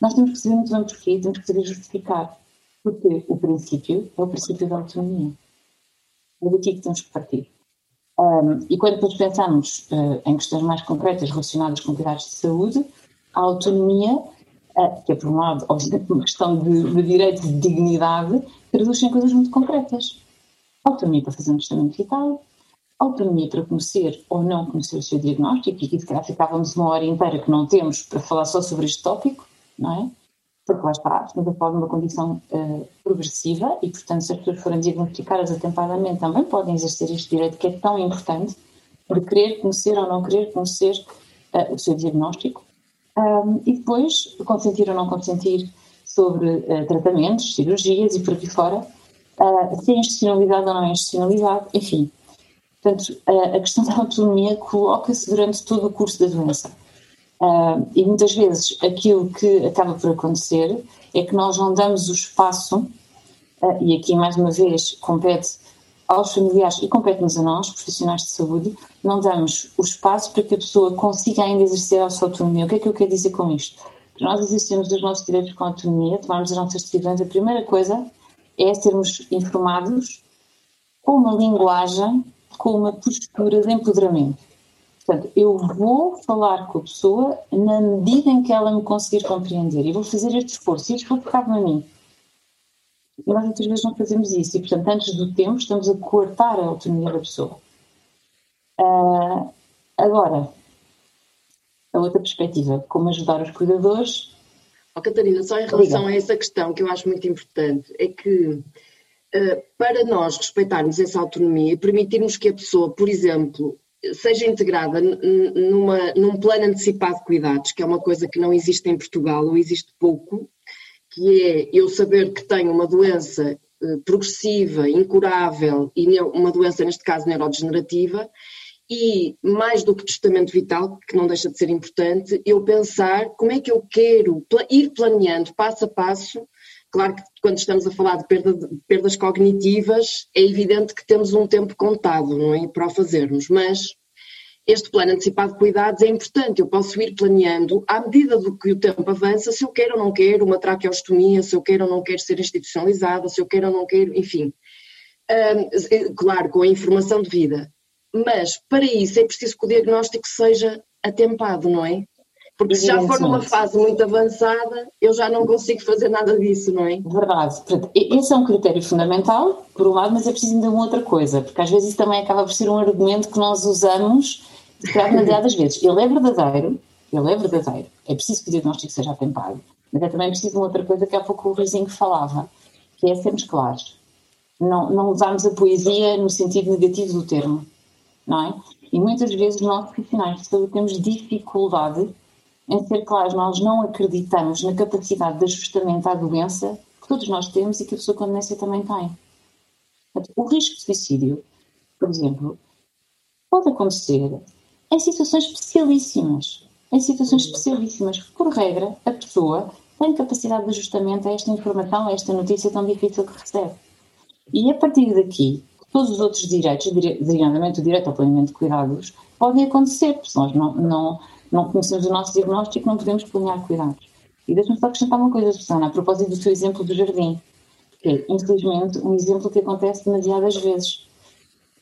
nós temos que saber muito bem porquê, temos que saber justificar. Porque o princípio é o princípio da autonomia. É daqui que temos que partir. Um, e quando depois pensamos uh, em questões mais concretas relacionadas com cuidados de saúde, a autonomia, uh, que é por um lado, obviamente, uma questão de, de direito de dignidade, traduz em coisas muito concretas. Autonomia para fazer um testamento vital, autonomia para conhecer ou não conhecer o seu diagnóstico, e aqui se calhar ficávamos uma hora inteira que não temos para falar só sobre este tópico, não é? Porque lá está, estamos a falar de uma condição uh, progressiva e, portanto, se as pessoas forem diagnosticadas atempadamente, também podem exercer este direito que é tão importante de querer conhecer ou não querer conhecer uh, o seu diagnóstico. Um, e depois, consentir ou não consentir sobre uh, tratamentos, cirurgias e por aqui fora, se é institucionalizado ou não é institucionalizado, enfim, Portanto, a questão da autonomia coloca-se durante todo o curso da doença. e muitas vezes aquilo que acaba por acontecer é que nós não damos o espaço, e aqui mais uma vez compete aos familiares e compete-nos a nós, profissionais de saúde, não damos o espaço para que a pessoa consiga ainda exercer a sua autonomia. O que é que eu quero dizer com isto? Nós exercermos os nossos direitos com autonomia, tomarmos as nossas decisões, a primeira coisa é sermos informados com uma linguagem com uma postura de empoderamento. Portanto, eu vou falar com a pessoa na medida em que ela me conseguir compreender e vou fazer este esforço. E este esforço cabe a mim. E nós muitas vezes não fazemos isso e, portanto, antes do tempo estamos a cortar a autonomia da pessoa. Uh, agora, a outra perspectiva, como ajudar os cuidadores. Oh, Catarina, só em relação a essa questão que eu acho muito importante, é que para nós respeitarmos essa autonomia e permitirmos que a pessoa, por exemplo, seja integrada numa, num plano antecipado de cuidados, que é uma coisa que não existe em Portugal ou existe pouco, que é eu saber que tenho uma doença eh, progressiva, incurável e uma doença, neste caso, neurodegenerativa, e mais do que testamento vital, que não deixa de ser importante, eu pensar como é que eu quero ir planeando passo a passo Claro que quando estamos a falar de, perda de, perdas cognitivas, é evidente que temos um tempo contado, não é? Para o fazermos, mas este plano antecipado de cuidados é importante. Eu posso ir planeando, à medida do que o tempo avança, se eu quero ou não quero uma traqueostomia, se eu quero ou não quero ser institucionalizada, se eu quero ou não quero, enfim. Um, claro, com a informação de vida. Mas para isso é preciso que o diagnóstico seja atempado, não é? Porque se já for numa fase muito avançada, eu já não consigo fazer nada disso, não é? Verdade. Esse é um critério fundamental, por um lado, mas é preciso ainda uma outra coisa, porque às vezes isso também acaba por ser um argumento que nós usamos demasiadas vezes. Ele é verdadeiro, ele é verdadeiro. É preciso que o diagnóstico seja atempado, mas é também preciso uma outra coisa que há pouco o Rizinho falava, que é sermos claros. Não, não usarmos a poesia no sentido negativo do termo, não é? E muitas vezes nós, profissionais de saúde, temos dificuldade em ser claros, nós não acreditamos na capacidade de ajustamento à doença que todos nós temos e que a pessoa com demência também tem. O risco de suicídio, por exemplo, pode acontecer em situações especialíssimas. Em situações especialíssimas. Por regra, a pessoa tem capacidade de ajustamento a esta informação, a esta notícia tão difícil que recebe. E a partir daqui, todos os outros direitos, designadamente o direito ao planeamento de cuidados, podem acontecer, porque nós não, não não conhecemos o nosso diagnóstico, não podemos planear cuidados. E deixa-me só acrescentar uma coisa, Susana, a propósito do seu exemplo do jardim, que é, infelizmente, um exemplo que acontece demasiadas vezes.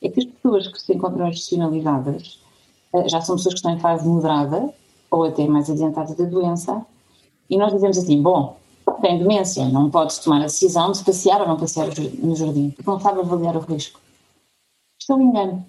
É que as pessoas que se encontram institucionalizadas eh, já são pessoas que estão em fase moderada ou até mais adiantada da doença, e nós dizemos assim: bom, tem demência, não pode tomar a decisão de passear ou não passear no jardim, porque não sabe avaliar o risco. Isto é engano.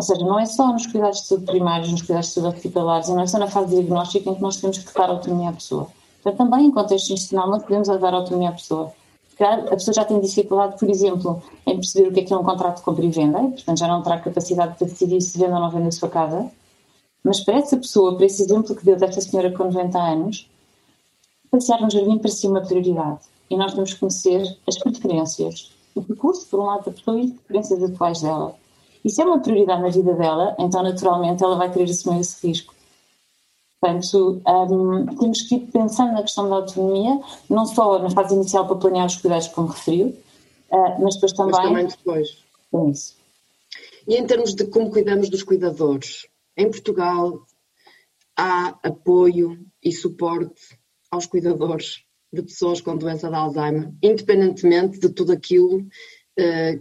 Ou seja, não é só nos cuidados de saúde primários, nos cuidados de saúde hospitalares, não é só na fase diagnóstica em que nós temos que dar autonomia à pessoa. Portanto, também em contexto institucional não podemos dar autonomia à pessoa. A pessoa já tem dificuldade, por exemplo, em perceber o que é que é um contrato de compra e venda, e, portanto já não terá capacidade para decidir se vende ou não vende a sua casa. Mas para essa pessoa, para esse exemplo que deu desta senhora com 90 anos, passear no jardim parecia uma prioridade. E nós temos que conhecer as preferências, o percurso, por um lado, da pessoa e as preferências atuais dela. E se é uma prioridade na vida dela, então naturalmente ela vai querer assumir esse risco. Portanto, um, temos que ir pensando na questão da autonomia, não só na fase inicial para planear os cuidados, como referiu, uh, mas depois também. Mas também depois. É isso. E em termos de como cuidamos dos cuidadores, em Portugal há apoio e suporte aos cuidadores de pessoas com doença de Alzheimer, independentemente de tudo aquilo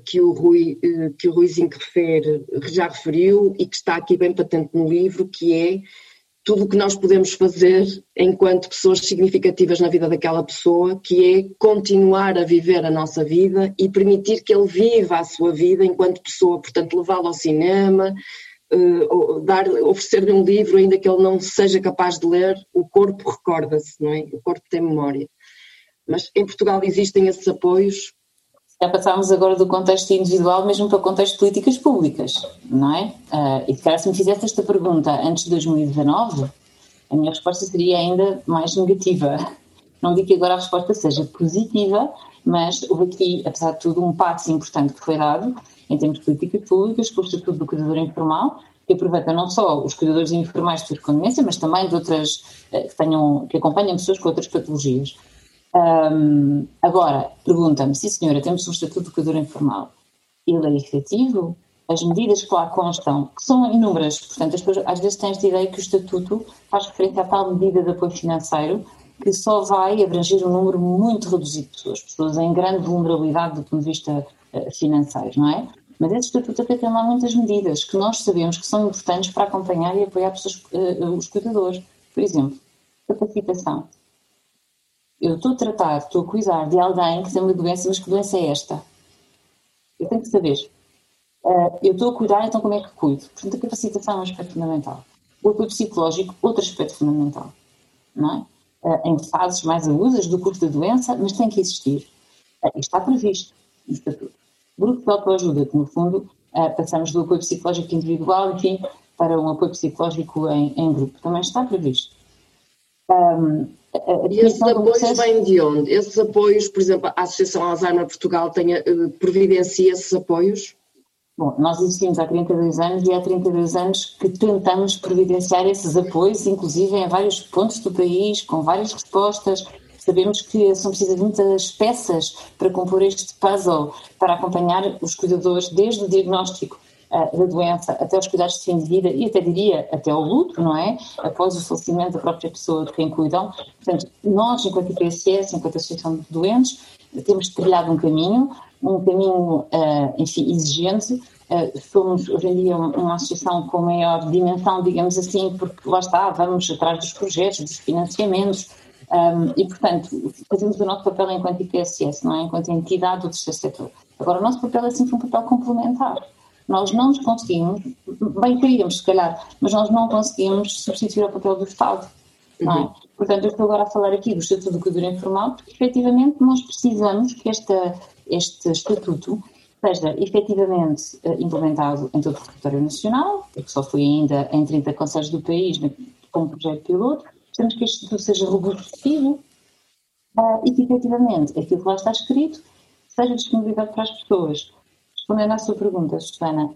que, o Rui, uh, que o Ruizinho refere, já referiu e que está aqui bem patente no livro, que é tudo o que nós podemos fazer enquanto pessoas significativas na vida daquela pessoa, que é continuar a viver a nossa vida e permitir que ele viva a sua vida enquanto pessoa, portanto, levá-lo ao cinema, dar, oferecer-lhe um livro, ainda que ele não seja capaz de ler, o corpo recorda-se, não é? O corpo tem memória. Mas em Portugal existem esses apoios. Já passámos agora do contexto individual mesmo para o contexto de políticas públicas, não é? Uh, e se me fizesse esta pergunta antes de 2019, a minha resposta seria ainda mais negativa. Não digo que agora a resposta seja positiva, mas houve aqui, apesar de tudo, um passo importante que foi dado em termos de políticas públicas, com o Estatuto do Cuidador Informal, que aproveita não só os cuidadores informais de demência, mas também de outras eh, que, tenham, que acompanham pessoas com outras patologias. Um, agora, pergunta-me, sim senhora, temos um Estatuto do Cuidador Informal, ele é efetivo? As medidas que lá constam, que são inúmeras, portanto, as pessoas às vezes têm esta ideia que o Estatuto faz referência a tal medida de apoio financeiro que só vai abranger um número muito reduzido de pessoas, pessoas em grande vulnerabilidade do ponto de vista eh, financeiro, não é? Mas esse estatuto até tem lá muitas medidas que nós sabemos que são importantes para acompanhar e apoiar pessoas, uh, os cuidadores. Por exemplo, capacitação. Eu estou a tratar, estou a cuidar de alguém que tem uma doença, mas que doença é esta? Eu tenho que saber. Uh, eu estou a cuidar, então como é que cuido? Portanto, a capacitação é um aspecto fundamental. O apoio psicológico, outro aspecto fundamental. Não é? Uh, em fases mais agudas do curso da doença, mas tem que existir. Uh, está previsto no estatuto. Grupo de autoajuda, que no fundo passamos do apoio psicológico individual, enfim, para um apoio psicológico em, em grupo. Também está previsto. E esses apoios vêm de onde? Esses apoios, por exemplo, a Associação Alzheimer Portugal tem, uh, providencia esses apoios? Bom, nós existimos há 32 anos e há 32 anos que tentamos providenciar esses apoios, inclusive em vários pontos do país, com várias respostas, Sabemos que são precisas muitas peças para compor este puzzle, para acompanhar os cuidadores desde o diagnóstico da doença até os cuidados de fim de vida e até diria até ao luto, não é? Após o falecimento da própria pessoa de quem cuidam. Portanto, nós, enquanto IPSS, enquanto Associação de Doentes, temos trilhado um caminho, um caminho, uh, enfim, exigente, Uh, somos hoje em dia uma associação com maior dimensão, digamos assim, porque lá está, vamos atrás dos projetos, dos financiamentos, um, e, portanto, fazemos o nosso papel enquanto IPSS, não é? enquanto entidade do terceiro setor. Agora, o nosso papel é sempre um papel complementar. Nós não nos conseguimos, bem queríamos se calhar, mas nós não conseguimos substituir o papel do Estado. Não é? Uhum. Portanto, eu estou agora a falar aqui do Estatuto do Cuidador Informal, porque efetivamente nós precisamos que esta, este Estatuto seja efetivamente uh, implementado em todo o território nacional, porque só foi ainda em 30 conselhos do país como projeto piloto, Precisamos que este estudo seja robustecido uh, e que, efetivamente, aquilo que lá está escrito seja disponibilizado para as pessoas. Respondendo à sua pergunta, Susana,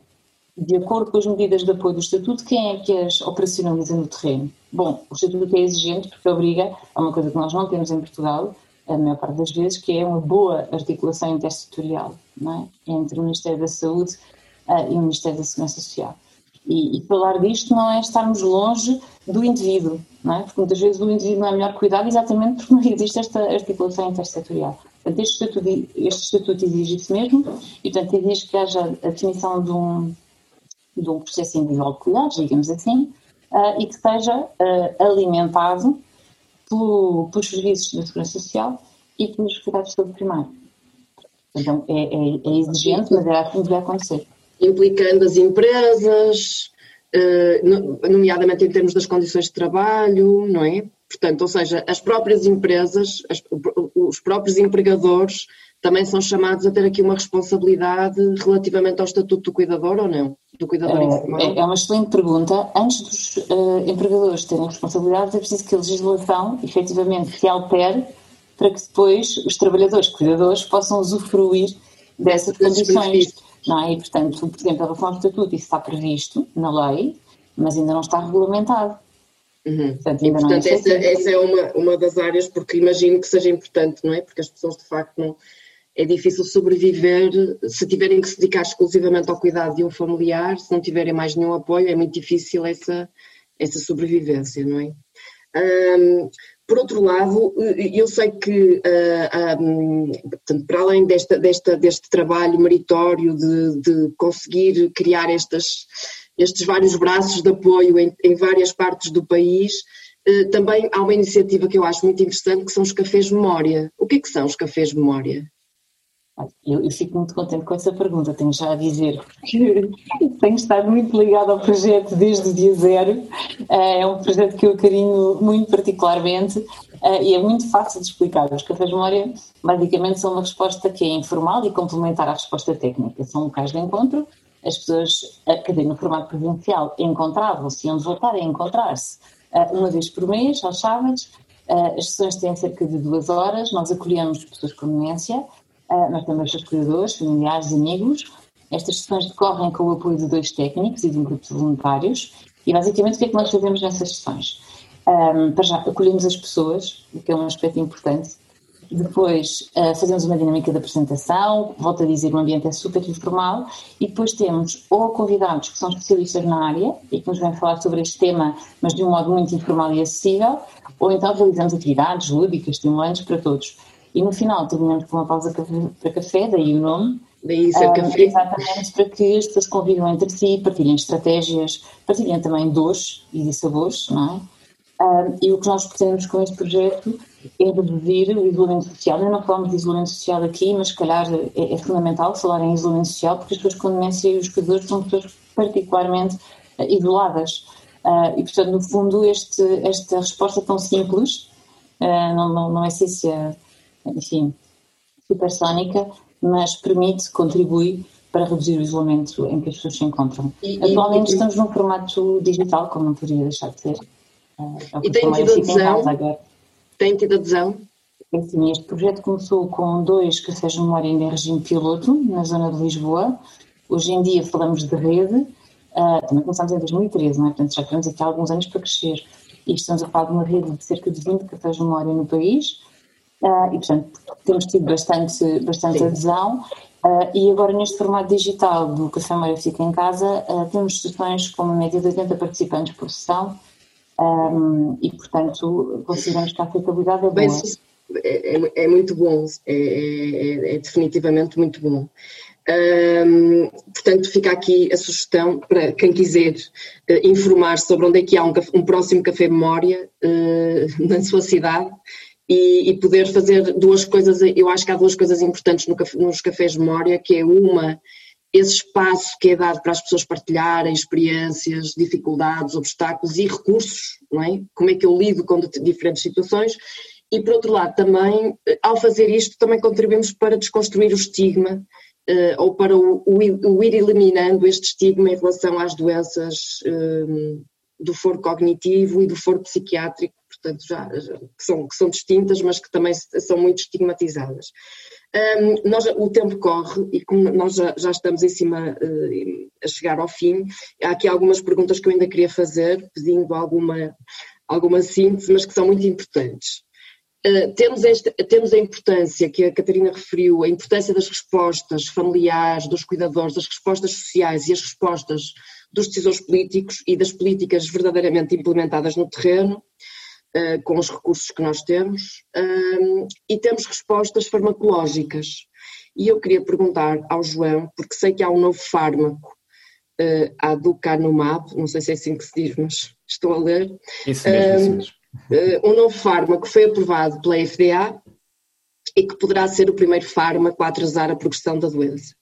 de acordo com as medidas de apoio do Estatuto, quem é que as operacionaliza no terreno? Bom, o Estatuto é exigente porque obriga a uma coisa que nós não temos em Portugal, a maior parte das vezes, que é uma boa articulação intersetorial é? entre o Ministério da Saúde uh, e o Ministério da Segurança Social. E, e, falar disto não é estarmos longe do indivíduo, é? Porque muitas vezes o indivíduo não é melhor cuidado exatamente porque não existe esta articulação intersetorial. Portanto, este estatuto, este estatuto exige isso mesmo e, portanto, exige que haja a definição de um, de um processo individual de cuidados, digamos assim, uh, e que seja uh, alimentado pelo, pelos serviços da Segurança Social e pelos cuidados de saúde primário. Então é, é, é exigente, mas é assim que vai acontecer. Implicando as empresas, nomeadamente em termos das condições de trabalho, não é? Portanto, ou seja, as próprias empresas, as, os próprios empregadores também são chamados a ter aqui uma responsabilidade relativamente ao estatuto do cuidador ou não? Do cuidador é, informal? É, é uma excelente pergunta. Antes dos uh, empregadores terem responsabilidades, é preciso que a legislação efetivamente se altere para que depois os trabalhadores cuidadores possam usufruir dessas condições. Não é? E, portanto, por exemplo, em relação ao estatuto, isso está previsto na lei, mas ainda não está regulamentado. Uhum. Portanto, e, portanto é essa, essa, é uma, uma das áreas, porque imagino que seja importante, não é? Porque as pessoas de facto não. É difícil sobreviver se tiverem que se dedicar exclusivamente ao cuidado de um familiar, se não tiverem mais nenhum apoio, é muito difícil essa, essa sobrevivência, não é? Um, por outro lado, eu sei que, uh, um, portanto, para além desta, desta, deste trabalho meritório de, de conseguir criar estas, estes vários braços de apoio em, em várias partes do país, uh, também há uma iniciativa que eu acho muito interessante, que são os cafés memória. O que é que são os cafés memória? Eu, eu, fico muito contente com essa pergunta, tenho já a dizer que tenho estado muito ligado ao projeto desde o dia zero. Eh, é um projeto que eu carinho muito particularmente eh, e é muito fácil de explicar. Os cafés de memória basicamente são uma resposta que é informal e complementar à resposta técnica. São locais de encontro, as pessoas, eh, quer no formato presencial, encontravam-se, iam voltar a encontrar-se uma vez por mês, aos sábados. As sessões têm cerca de duas horas, nós acolhemos pessoas com demência mas também os seus cuidadores, familiares amigos. Estas sessões decorrem com o apoio de dois técnicos e de um grupo de voluntários. E basicamente o que é que nós fazemos nessas sessões? Um, para já, acolhemos as pessoas, o que é um aspecto importante. Depois uh, fazemos uma dinâmica de apresentação, volto a dizer, o ambiente é super informal. E depois temos ou convidados que são especialistas na área e que nos vêm falar sobre este tema, mas de um modo muito informal e acessível, ou então realizamos atividades lúdicas, estimulantes para todos. E no final terminamos com uma pausa para café, daí o nome. Daí ser uh, café. Exatamente, para que as pessoas convivam entre si, partilhem estratégias, partilhem também dores e sabores, não é? Uh, e o que nós pretendemos com este projeto é reduzir o isolamento social. Eu não falamos de isolamento social aqui, mas se calhar é, é fundamental falar em isolamento social porque as pessoas com demência e os cuidadores são pessoas particularmente uh, isoladas. Uh, e, portanto, no fundo, este, esta resposta tão simples, uh, não, não, não é ciência enfim, supersónica, mas permite, contribui para reduzir o isolamento em que as pessoas se encontram. E, Atualmente e, estamos num formato digital, como não poderia deixar de ser. É e tem tido adesão? Tem tido adesão? Sim, este projeto começou com dois cafés de memória em regime piloto, na zona de Lisboa. Hoje em dia falamos de rede, uh, também começámos em 2013, não é? portanto já temos aqui alguns anos para crescer. E estamos a falar de uma rede de cerca de 20 cafés de memória no país, Uh, e, portanto, temos tido bastante, bastante adesão. Uh, e agora, neste formato digital do Café Maria Fica em Casa, temos sessões com uma média de 80 participantes por sessão um, e, portanto, consideramos que a aceitabilidade é boa. Bem, é, é, é, muito bom, é, é, é definitivamente muito bom. Um, portanto, fica aqui a sugestão para quem quiser uh, informar sobre onde é que há um, um próximo Café Memória uh, na sua cidade e, e, poder fazer duas coisas. Eu acho que há duas coisas importantes no, nos cafés memória, que é uma, esse espaço que é dado para as pessoas partilharem experiências, dificuldades, obstáculos e recursos, não é? Como é que eu lido com diferentes situações. E por outro lado, também, ao fazer isto, também contribuímos para desconstruir o estigma uh, ou para o, o, o, ir eliminando este estigma em relação às doenças uh, do foro cognitivo e do foro psiquiátrico portanto, já, já, que, são, que são distintas, mas que também são muito estigmatizadas. Um, nós, o tempo corre e como nós já, já estamos em cima uh, a chegar ao fim, há aqui algumas perguntas que eu ainda queria fazer, pedindo alguma, alguma síntese, mas que são muito importantes. Uh, temos, temos a importância que a Catarina referiu, a importância das respostas familiares, dos cuidadores, das respostas sociais e as respostas dos decisores políticos e das políticas verdadeiramente implementadas no terreno. Eh, com os recursos que nós temos uh, e temos respostas farmacológicas. E eu queria perguntar ao João, porque sei que há um novo fármaco uh, aducanumab, não sei se é assim que se diz, mas estou a ler. Isso mesmo, isso mesmo. Uh, um novo fármaco foi aprovado pela FDA e que poderá ser o primeiro fármaco a atrasar a progressão da doença.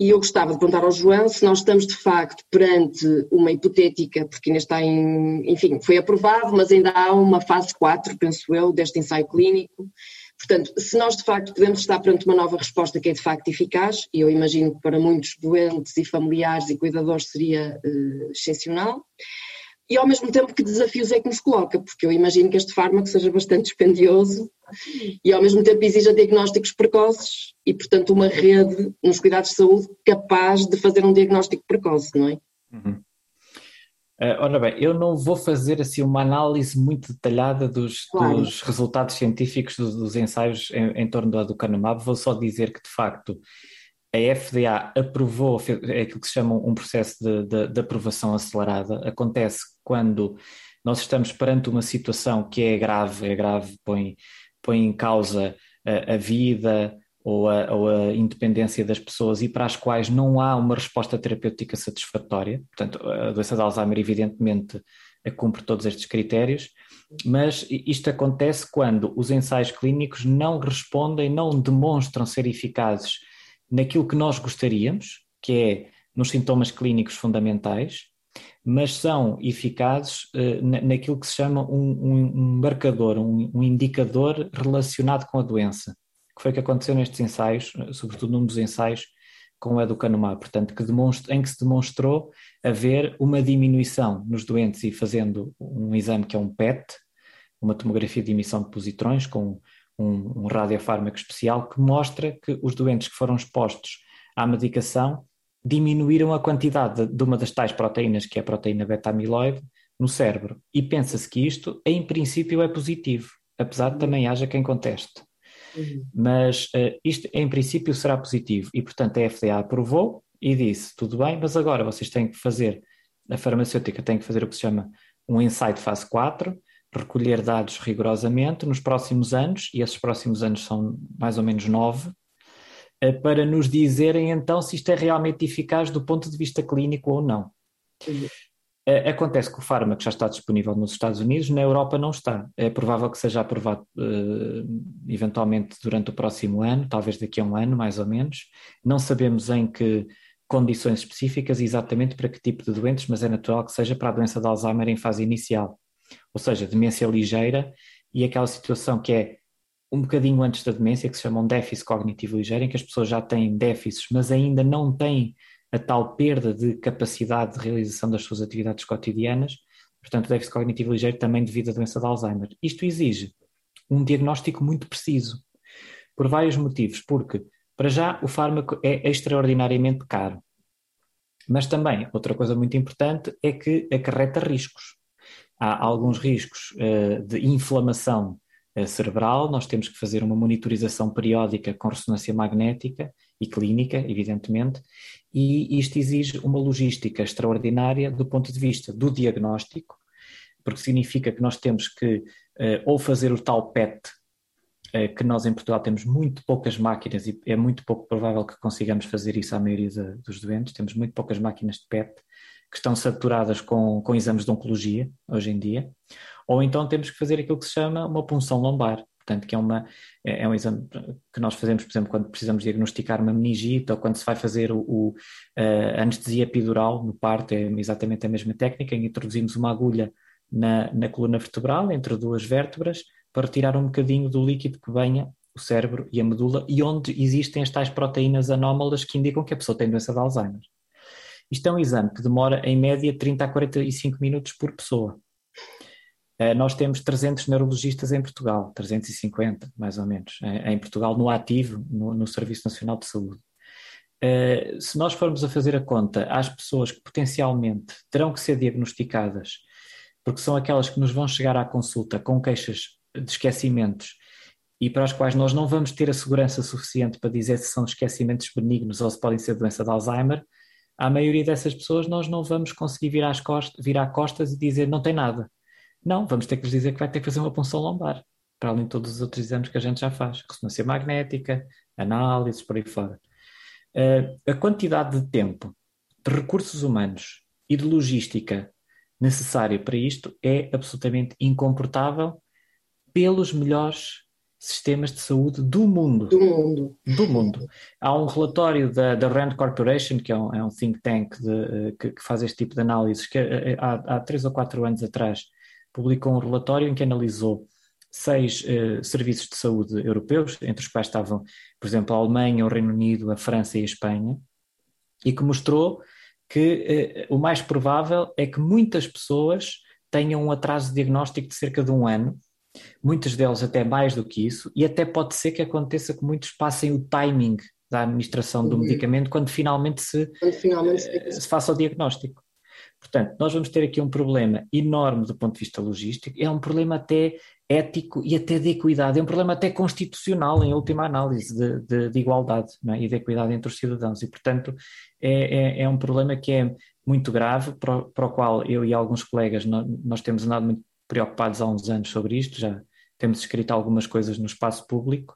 E eu gostava de perguntar ao João se nós estamos de facto perante uma hipotética, porque ainda está em, enfim, foi aprovado, mas ainda há uma fase 4, penso eu, deste ensaio clínico. Portanto, se nós de facto podemos estar perante uma nova resposta que é de facto eficaz, e eu imagino que para muitos doentes e familiares e cuidadores seria uh, excepcional, e ao mesmo tempo que desafios é que nos coloca, porque eu imagino que este fármaco seja bastante dispendioso e ao mesmo tempo exija diagnósticos precoces e, portanto, uma rede nos cuidados de saúde capaz de fazer um diagnóstico precoce, não é? Uhum. Uh, ora bem, eu não vou fazer assim uma análise muito detalhada dos, claro. dos resultados científicos dos, dos ensaios em, em, torno do aducanumab, vou só dizer que de facto a FDA aprovou é aquilo que se chama um processo de, de, de, aprovação acelerada. Acontece quando nós estamos perante uma situação que é grave, é grave, põe, põe em causa a, a vida ou a, ou a, independência das pessoas e para as quais não há uma resposta terapêutica satisfatória. Portanto, a doença de Alzheimer, evidentemente, cumpre todos estes critérios, mas isto acontece quando os ensaios clínicos não respondem, não demonstram ser eficazes naquilo que nós gostaríamos, que é nos sintomas clínicos fundamentais, mas são eficazes uh, naquilo que se chama um, um, marcador, um, um, indicador relacionado com a doença, que foi o que aconteceu nestes ensaios, eh, sobretudo num dos ensaios com o educanumab, portanto, que em que se demonstrou haver uma diminuição nos doentes e fazendo um exame que é um PET, uma tomografia de emissão de positrões com um, um radiofármaco especial que mostra que os doentes que foram expostos à medicação diminuíram a quantidade de uma das tais proteínas, que é a proteína beta-amiloide, no cérebro. E pensa-se que isto, em princípio, é positivo, apesar de também haja quem conteste. Uhum. Mas uh, isto, em princípio, será positivo. E, portanto, a FDA aprovou e disse: tudo bem, mas agora vocês têm que fazer, a farmacêutica tem que fazer o que se chama um ensaio de fase 4, recolher dados rigorosamente nos próximos anos, e esses próximos anos são mais ou menos nove, para nos dizerem então se isto é realmente eficaz do ponto de vista clínico ou não. Eh, acontece que o fármaco já está disponível nos Estados Unidos, na Europa não está. É provável que seja aprovado uh, eventualmente durante o próximo ano, talvez daqui a um ano, mais ou menos. Não sabemos em que condições específicas exatamente para que tipo de doentes, mas é natural que seja para a doença de Alzheimer em fase inicial ou seja, demência ligeira e aquela situação que é um bocadinho antes da demência, que se chama um déficit cognitivo ligeiro, em que as pessoas já têm déficits, mas ainda não têm a tal perda de capacidade de realização das suas atividades cotidianas, portanto, déficit cognitivo ligeiro também devido à doença de Alzheimer. Isto exige um diagnóstico muito preciso, por vários motivos, porque, para já, o fármaco é extraordinariamente caro. Mas também, outra coisa muito importante é que acarreta riscos há alguns riscos uh, de inflamação cerebral, nós temos que fazer uma monitorização periódica com ressonância magnética e clínica, evidentemente, e isto exige uma logística extraordinária do ponto de vista do diagnóstico, porque significa que nós temos que uh, ou fazer o tal PET, que nós em Portugal temos muito poucas máquinas e é muito pouco provável que consigamos fazer isso à maioria de, dos doentes, temos muito poucas máquinas de PET, que estão saturadas com, com exames de oncologia hoje em dia, ou então temos que fazer aquilo que se chama uma punção lombar, portanto, que é, uma, é, é um exame que nós fazemos, por exemplo, quando precisamos diagnosticar uma meningite ou quando se vai fazer o, o a anestesia epidural no parto, é exatamente a mesma técnica, em que introduzimos uma agulha na, na coluna vertebral, entre duas vértebras, para retirar um bocadinho do líquido que venha o cérebro e a medula, e onde existem as tais proteínas anómalas que indicam que a pessoa tem doença de Alzheimer. Isto é um exame que demora em média 30 a 45 minutos por pessoa. Uh, nós temos 300 neurologistas em Portugal, 350 mais ou menos, em, em Portugal, no ativo, no, no, Serviço Nacional de Saúde. Uh, se nós formos a fazer a conta às pessoas que potencialmente terão que ser diagnosticadas, porque são aquelas que nos vão chegar à consulta com queixas de esquecimentos e para as quais nós não vamos ter a segurança suficiente para dizer se são esquecimentos benignos ou se podem ser doença de Alzheimer, à maioria dessas pessoas nós não vamos conseguir virar, as costas, virar costas e dizer não tem nada. Não, vamos ter que lhes dizer que vai ter que fazer uma punção lombar, para além de todos os outros exames que a gente já faz, ressonância magnética, análises, por aí fora. Uh, a quantidade de tempo de recursos humanos e de logística necessário para isto é absolutamente incomportável pelos melhores sistemas de saúde do mundo. Do mundo. Do mundo. Há um relatório da, da Rand Corporation, que é um, é um think tank de, eh, que, que, faz este tipo de análises, que eh, há, há três ou quatro anos atrás publicou um relatório em que analisou seis uh, serviços de saúde europeus, entre os quais estavam, por exemplo, a Alemanha, o Reino Unido, a França e a Espanha, e que mostrou que uh, o mais provável é que muitas pessoas tenham um atraso de diagnóstico de cerca de um ano, muitas delas até mais do que isso, e até pode ser que aconteça que muitos passem o timing da administração do uhum. medicamento quando finalmente se, quando finalmente se, uh, se faça o diagnóstico. Portanto, nós vamos ter aqui um problema enorme do ponto de vista logístico, é um problema até ético e até de equidade, é um problema até constitucional, em última análise, de, de, de igualdade é? e de equidade entre os cidadãos. E, portanto, é, é, é um problema que é muito grave, para, para, o qual eu e alguns colegas nós, nós temos andado muito preocupados há uns anos sobre isto, já temos escrito algumas coisas no espaço público.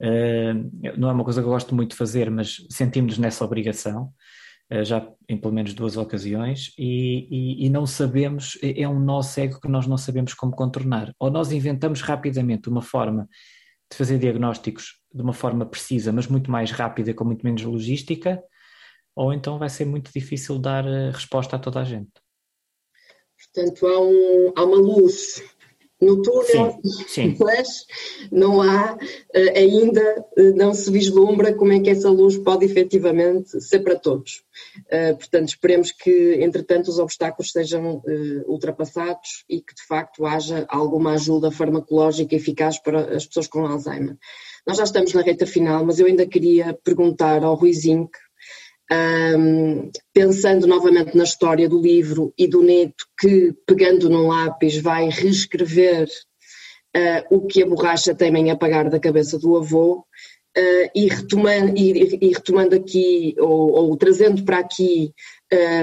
Uh, não é uma coisa que eu gosto muito de fazer, mas sentimos-nos nessa obrigação. Eh, já em pelo menos duas ocasiões, e, e, e, não sabemos, é, é um nó cego que nós não sabemos como contornar. Ou nós inventamos rapidamente uma forma de fazer diagnósticos de uma forma precisa, mas muito mais rápida, com muito menos logística, ou então vai ser muito difícil dar eh, resposta a toda a gente. Portanto, há, um, há uma luz no túnel, sim, sim. mas não há eh, ainda, eh, não se vislumbra como é que essa luz pode efetivamente ser para todos. Eh, portanto, esperemos que, entretanto, os obstáculos sejam ultrapassados e que, de facto, haja alguma ajuda farmacológica eficaz para as pessoas com Alzheimer. Nós já estamos na reta final, mas eu ainda queria perguntar ao Rui Zinc um, pensando novamente na história do livro e do neto que, pegando num lápis, vai reescrever uh, o que a borracha tem em apagar da cabeça do avô, uh, e, retomando, e, e, retomando aqui, ou, ou, trazendo para aqui,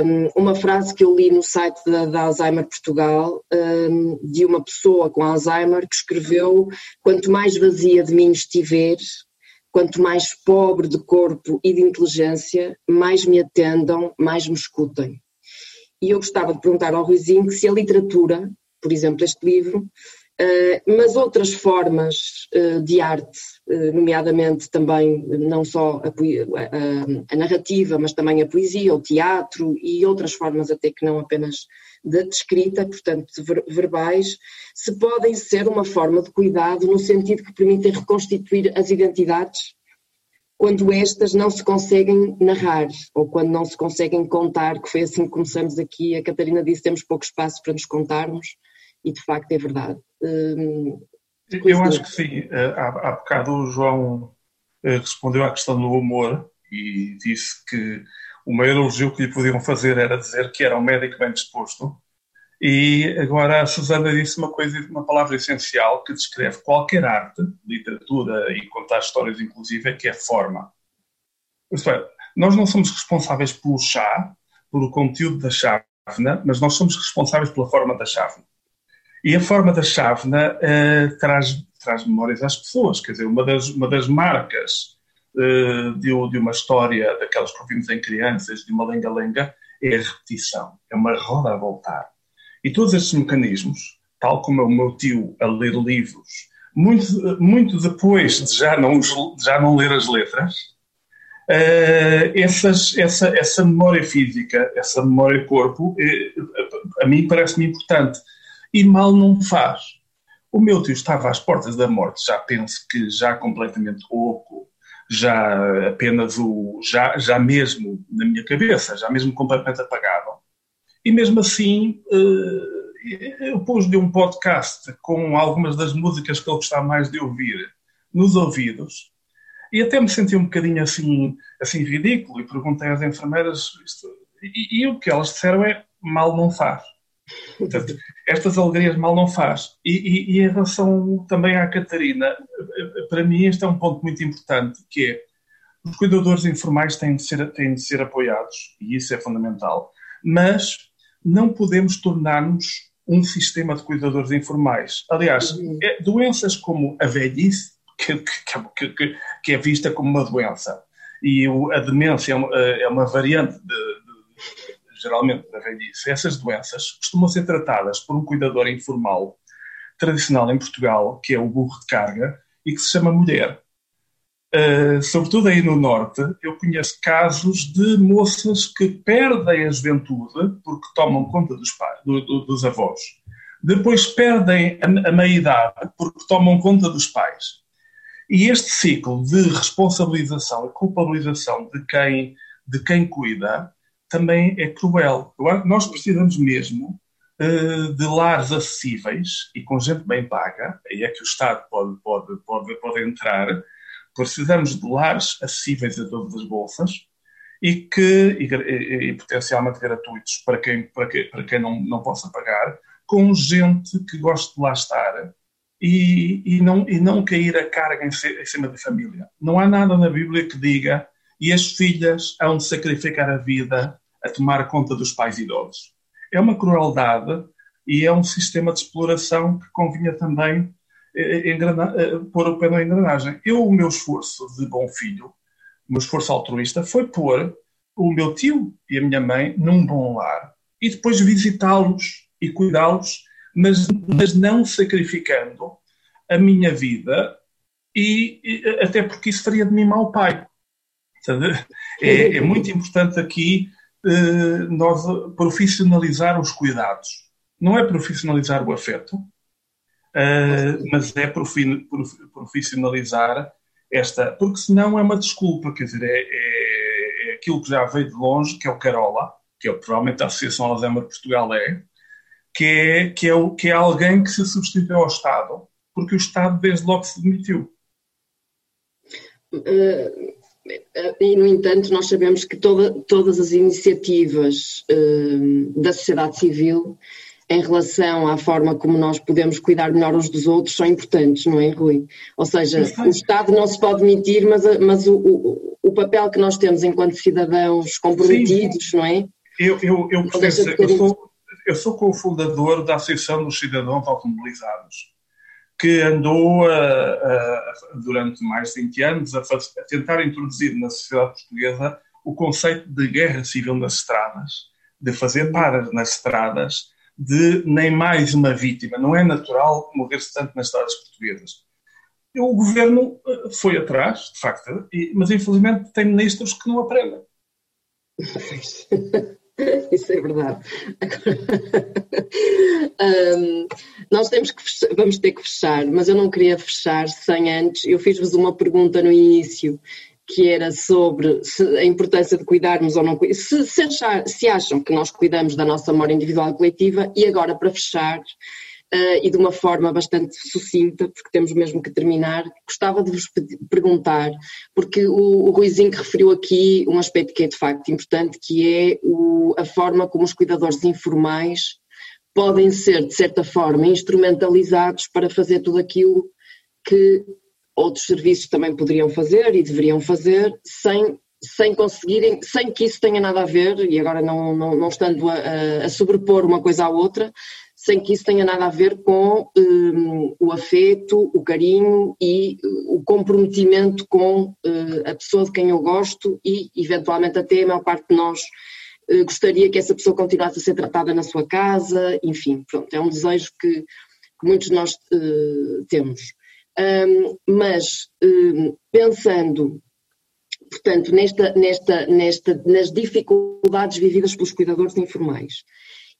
um, uma frase que eu li no site da, da Alzheimer Portugal, um, de uma pessoa com Alzheimer que escreveu: Quanto mais vazia de mim estiver, Quanto mais pobre de corpo e de inteligência, mais me atendam, mais me escutem. E eu gostava de perguntar ao Ruizinho se a literatura, por exemplo, este livro, eh, mas outras formas eh, de arte, eh, nomeadamente também não só a, a, a, narrativa, mas também a poesia, o teatro e outras formas até que não apenas da escrita, portanto, verbais, se podem ser uma forma de cuidado no sentido que permitem reconstituir as identidades quando estas não se conseguem narrar ou quando não se conseguem contar, que foi assim que começamos aqui. A Catarina disse temos pouco espaço para nos contarmos e de facto é verdade. Hum, Eu acho que sim. Eh, há, há bocado o João eh, respondeu à questão do humor e disse que o maior elogio que lhe podiam fazer era dizer que era um médico bem disposto. E agora a Susana disse uma coisa, uma palavra essencial que descreve qualquer arte, literatura e contar histórias inclusive, que é forma. Isto é, nós não somos responsáveis pelo chá, pelo conteúdo da chávena, mas nós somos responsáveis pela forma da chávena. E a forma da chávena uh, traz, traz memórias às pessoas, quer dizer, uma das, uma das marcas de, uma história daquelas que ouvimos em crianças, de uma lenga-lenga, é a repetição, é uma roda a voltar. E todos estes mecanismos, tal como é o meu tio a ler livros, muito, muito depois de já não, já não ler as letras, uh, essas, essa, essa memória física, essa memória corpo, uh, a mim parece-me importante e mal não faz. O meu tio estava às portas da morte, já penso que já completamente oco, já apenas o, já, já mesmo na minha cabeça, já mesmo completamente apagado. E mesmo assim, eh, eu pus-lhe um podcast com algumas das músicas que ele gostava mais de ouvir nos ouvidos e até me senti um bocadinho assim, assim ridículo e perguntei às enfermeiras isto, e, e o que elas disseram é mal não faz. Portanto, estas alegrias mal não faz. E, e, e, em relação também à Catarina, para mim este é um ponto muito importante, que é os cuidadores informais têm de ser, têm de ser apoiados, e isso é fundamental, mas não podemos tornar-nos um sistema de cuidadores informais. Aliás, uhum. é, doenças como a velhice, que, que, que, que, é vista como uma doença, e a demência é uma, é uma variante de, geralmente da velhice, essas doenças costumam ser tratadas por um cuidador informal, tradicional em Portugal, que é o burro de carga, e que se chama mulher. Uh, sobretudo aí no Norte, eu conheço casos de moças que perdem a juventude porque tomam conta dos, pais, do, do, dos avós. Depois perdem a, a meia-idade porque tomam conta dos pais. E este ciclo de responsabilização e culpabilização de quem, de quem cuida também é cruel. Nós precisamos mesmo uh, de lares acessíveis e com gente bem paga, aí é que o Estado pode, pode, pode, pode entrar, precisamos de lares acessíveis a todas as bolsas e que e, e, e potencialmente gratuitos para quem, para quem, para quem não, não possa pagar, com gente que goste de lá estar e, e, não, e não cair a carga em, em cima da família. Não há nada na Bíblia que diga e as filhas hão de sacrificar a vida a tomar conta dos pais idosos. É uma crueldade e é um sistema de exploração que convinha também eh, engrana, eh, pôr o pé na engrenagem. Eu, o meu esforço de bom filho, o meu esforço altruísta, foi pôr o meu tio e a minha mãe num bom lar e depois visitá-los e cuidá-los, mas, mas não sacrificando a minha vida e, e, até porque isso faria de mim mau pai. É, é muito importante aqui eh, nós profissionalizar os cuidados. Não é profissionalizar o afeto, uh, mas é profi profissionalizar esta, porque senão é uma desculpa, quer dizer, é, é, é, aquilo que já veio de longe, que é o Carola, que é provavelmente a Associação Alzheimer de Portugal é, que é, que é, que é alguém que se substituiu ao Estado, porque o Estado desde logo se demitiu. Uh, e, no entanto, nós sabemos que toda, todas as iniciativas uh, da sociedade civil em relação à forma como nós podemos cuidar melhor uns dos outros são importantes, não é, Rui? Ou seja, o Estado não se pode mentir, mas, mas o, o, o papel que nós temos enquanto cidadãos comprometidos, Sim. não é? Eu, eu, eu, eu, sou, eu sou cofundador da Associação dos Cidadãos Automobilizados que andou a, a, durante mais de 20 anos a, a, tentar introduzir na sociedade portuguesa o conceito de guerra civil nas estradas, de fazer paras nas estradas, de nem mais uma vítima. Não é natural morrer-se tanto nas estradas portuguesas. O governo eh, foi atrás, de facto, mas infelizmente tem ministros que não aprendem. Isso é verdade. um, nós temos que fechar, vamos ter que fechar, mas eu não queria fechar sem antes. Eu fiz-vos uma pergunta no início que era sobre a importância de cuidarmos ou não se, se, achar, se acham que nós cuidamos da nossa memória individual e coletiva, e agora para fechar, uh, e de uma forma bastante sucinta, porque temos mesmo que terminar, gostava de vos perguntar, porque o, o Ruizinho referiu aqui um aspecto que é de facto importante, que é o, a forma como os cuidadores informais podem ser, de certa forma, instrumentalizados para fazer tudo aquilo que outros serviços também poderiam fazer e deveriam fazer sem, sem conseguirem, sem que isso tenha nada a ver, e agora não, não, não estando a, a, sobrepor uma coisa à outra, sem que isso tenha nada a ver com um, o afeto, o carinho e uh, o comprometimento com uh, a pessoa de quem eu gosto e, eventualmente, até a maior parte de nós uh, gostaria que essa pessoa continuasse a ser tratada na sua casa, enfim, pronto, é um desejo que, muitos de nós uh, temos. Um, mas, um, pensando portanto, nesta, nesta, nesta, nas dificuldades vividas pelos cuidadores informais,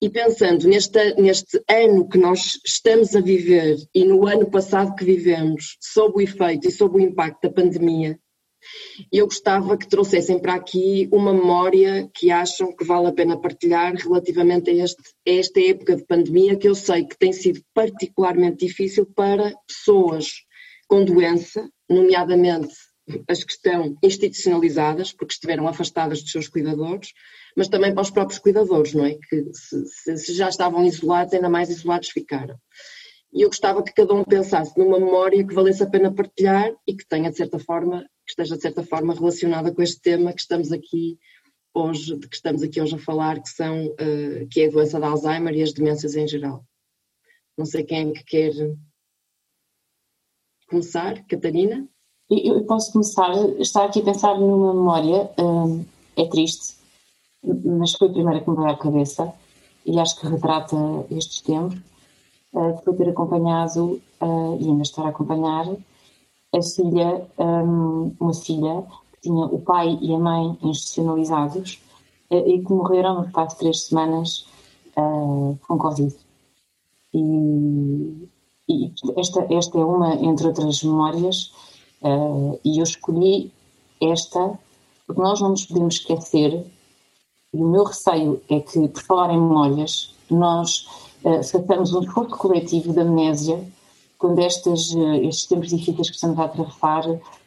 e pensando neste, neste ano que nós estamos a viver e no ano passado que vivemos, sob o efeito e sob o impacto da pandemia, eu gostava que trouxessem para aqui uma memória que acham que vale a pena partilhar relativamente a, este, a esta época de pandemia, que eu sei que tem sido particularmente difícil para pessoas com doença, nomeadamente as que estão institucionalizadas, porque estiveram afastadas dos seus cuidadores, mas também para os próprios cuidadores, não é? Que se, se já estavam isolados, ainda mais isolados ficaram. E eu gostava que cada um pensasse numa memória que valesse a pena partilhar e que tenha, de certa forma, que esteja de certa forma relacionada com este tema que estamos aqui hoje, de que estamos aqui hoje a falar, que são, uh, que é a doença de Alzheimer e as demências em geral. Não sei quem é que quer começar, Catarina? Eu posso começar, estar aqui a pensar numa memória, uh, é triste, mas foi a primeira que me veio à cabeça e acho que retrata estes tempos, uh, depois de ter acompanhado uh, e ainda estar a acompanhar a filha, um, uma filha que tinha o pai e a mãe institucionalizados uh, e que morreram no de três semanas uh, com Covid. E, e, esta, esta é uma, entre outras memórias, e eu escolhi esta porque nós não nos podemos esquecer, e o meu receio é que, por falar em memórias, nós uh, façamos um esforço coletivo de amnésia quando estes, uh, estes tempos difíceis que estamos a atravessar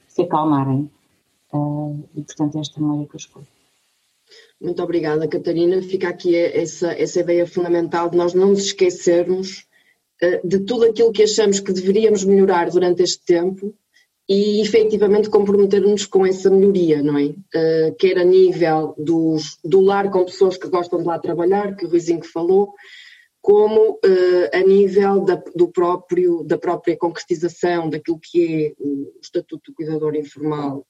se acalmarem. Uh, e, portanto, é esta memória que eu escolho. Muito obrigada, Catarina. Fica aqui essa, essa ideia fundamental de nós não nos esquecermos de tudo aquilo que achamos que deveríamos melhorar durante este tempo e efetivamente comprometermos com essa melhoria, não é? Uh, quer a nível dos, do lar com pessoas que gostam de lá trabalhar, que o Ruizinho falou, como uh, a nível da, do próprio, da própria concretização daquilo que é o Estatuto do Cuidador Informal,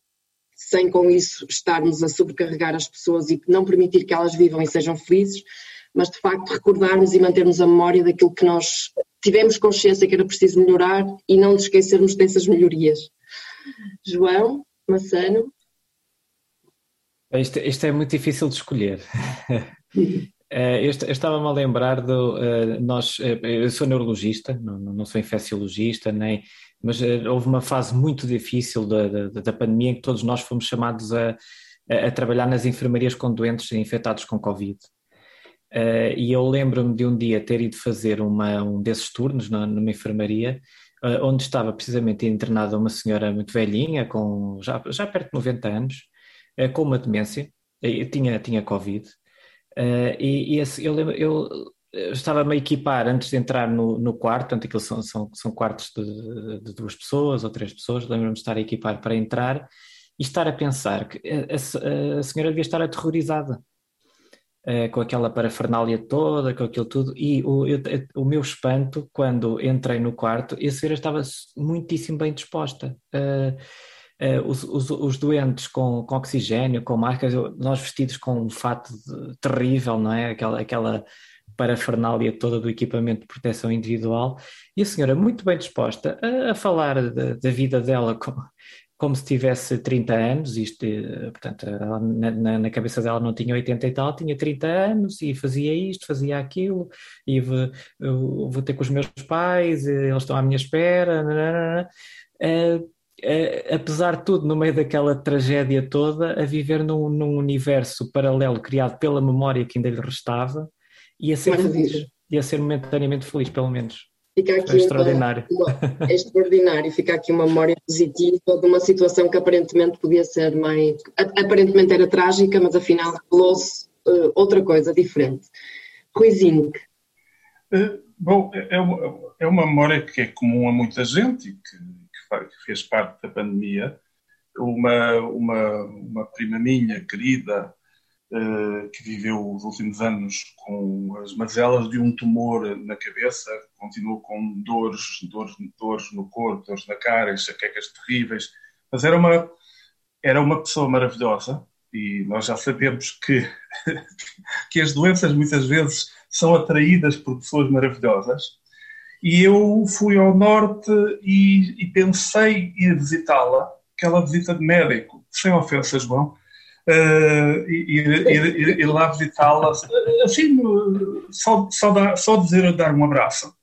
sem com isso estarmos a sobrecarregar as pessoas e não permitir que elas vivam e sejam felizes, mas de facto recordarmos e mantermos a memória daquilo que nós tivemos consciência que era preciso melhorar e não nos esquecermos dessas melhorias. João Massano. Isto, isto é muito difícil de escolher. Eh, eu, estava-me a lembrar do. Uh, nós, uh, eu sou neurologista, não, não sou infecciologista, nem, mas houve uma fase muito difícil da, da, da, pandemia em que todos nós fomos chamados a, a, trabalhar nas enfermarias com doentes infectados com Covid. e eu lembro-me de um dia ter ido fazer uma, um desses turnos na, numa enfermaria onde estava precisamente internada uma senhora muito velhinha, com já, já perto de 90 anos, uh, com uma demência, e tinha, tinha Covid. E, e esse, eu, lembro, eu estava-me a equipar antes de entrar no, no quarto, portanto, aquilo são, são, são quartos de, de duas pessoas ou três pessoas, lembro-me de estar a equipar para entrar e estar a pensar que a, a, a senhora devia estar aterrorizada uh, com aquela parafernália toda, com aquilo tudo, e o, eu, o meu espanto, quando entrei no quarto, a senhora estava muitíssimo bem disposta. Uh, uh, os, os, os, doentes com, com oxigênio, com máscaras, nós vestidos com um fato de, terrível, não é? Aquela, aquela parafernália toda do equipamento de proteção individual, e a senhora muito bem disposta a, a falar da, da, vida dela com, como se tivesse 30 anos, isto, eh, portanto, na, na, cabeça dela não tinha 80 e tal, tinha 30 anos e fazia isto, fazia aquilo, e vou, vou ter com os meus pais, eles estão à minha espera, uh, uh, apesar de tudo, no meio daquela tragédia toda, a viver num, num, universo paralelo criado pela memória que ainda lhe restava, e a ser feliz, ia ser momentaneamente feliz, pelo menos. Fica aqui é extraordinário. Uma, uma, é extraordinário. Fica aqui uma memória positiva de uma situação que aparentemente podia ser mais. Aparentemente era trágica, mas afinal revelou-se uh, outra coisa diferente. Ruizinho. Uh, bom, é uma, é uma memória que é comum a muita gente e que, que fez parte da pandemia. Uma, uma, uma prima minha, querida, eh, que viveu os últimos anos com as mazelas de um tumor na cabeça, continuou com dores, dores, dores no corpo, dores na cara, enxaquecas terríveis, mas era uma, era uma pessoa maravilhosa e nós já sabemos que, que as doenças muitas vezes são atraídas por pessoas maravilhosas. E eu fui ao norte e, e pensei ir visitá-la, aquela visita de médico, sem ofensa, João, uh, ir, ir, ir, lá visitá-la, assim, só, só, dar, só dizer dar um abraço.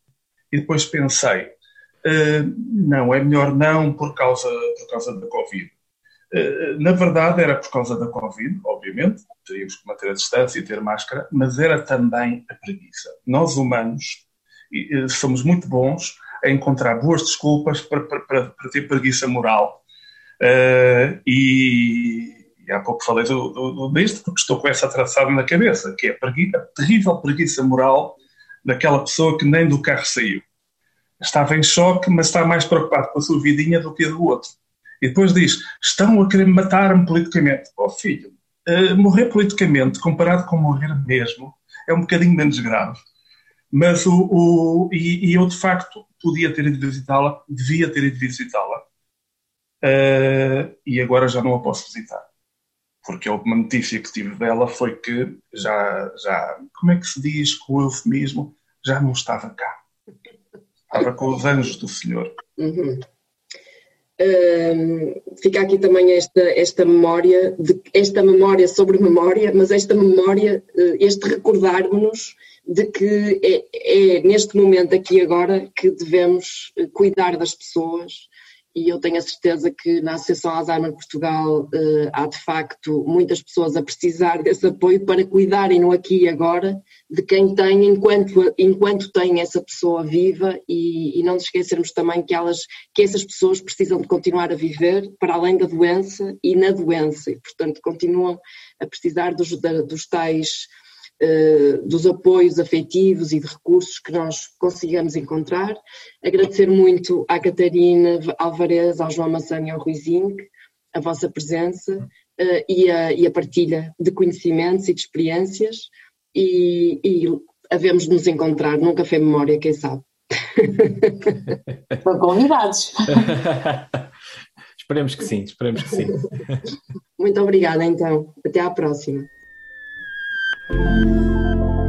E depois pensei, uh, não, é melhor não por causa, por causa da Covid. Uh, na verdade, era por causa da Covid, obviamente, teríamos que manter a distância e ter máscara, mas era também a preguiça. Nós, humanos, somos muito bons a encontrar boas desculpas para, para, para, ter preguiça moral. Uh, e, e há pouco falei do, do, do, disto porque estou com essa traçada na cabeça, que é a, preguiça, a terrível preguiça moral daquela pessoa que nem do carro saiu. Estava em choque, mas está mais preocupado com a sua vidinha do que a do outro. E depois diz: estão a querer matar-me politicamente. Oh filho, uh, morrer politicamente comparado com morrer mesmo é um bocadinho menos grave. Mas o, o e, e, eu de facto podia ter ido visitá-la, devia ter ido visitá-la. Uh, e agora já não a posso visitar porque a última notícia que tive dela foi que já, já como é que se diz com o eufemismo, já não estava cá. Estava com os anjos do Senhor. Uhum. Uh, fica aqui também esta, esta memória, de, esta memória sobre memória, mas esta memória, uh, este recordar-nos de que é, é, neste momento aqui agora que devemos eh, cuidar das pessoas e eu tenho a certeza que na Associação Alzheimer Portugal uh, há de facto muitas pessoas a precisar desse apoio para cuidarem no aqui e agora de quem tem enquanto, enquanto tem essa pessoa viva e, e não nos esquecermos também que, elas, que essas pessoas precisam de continuar a viver para além da doença e na doença. E portanto continuam a precisar dos, dos tais eh, dos apoios afetivos e de recursos que nós consigamos encontrar. Agradecer muito à Catarina Alvarez, ao João Massani e ao Rui Zinc a vossa presença eh, e a, e a partilha de conhecimentos e de experiências e, e havemos de nos encontrar num café memória, quem sabe. Estão convidados. esperemos que sim, esperemos que sim. Muito obrigada então. Até à próxima. Música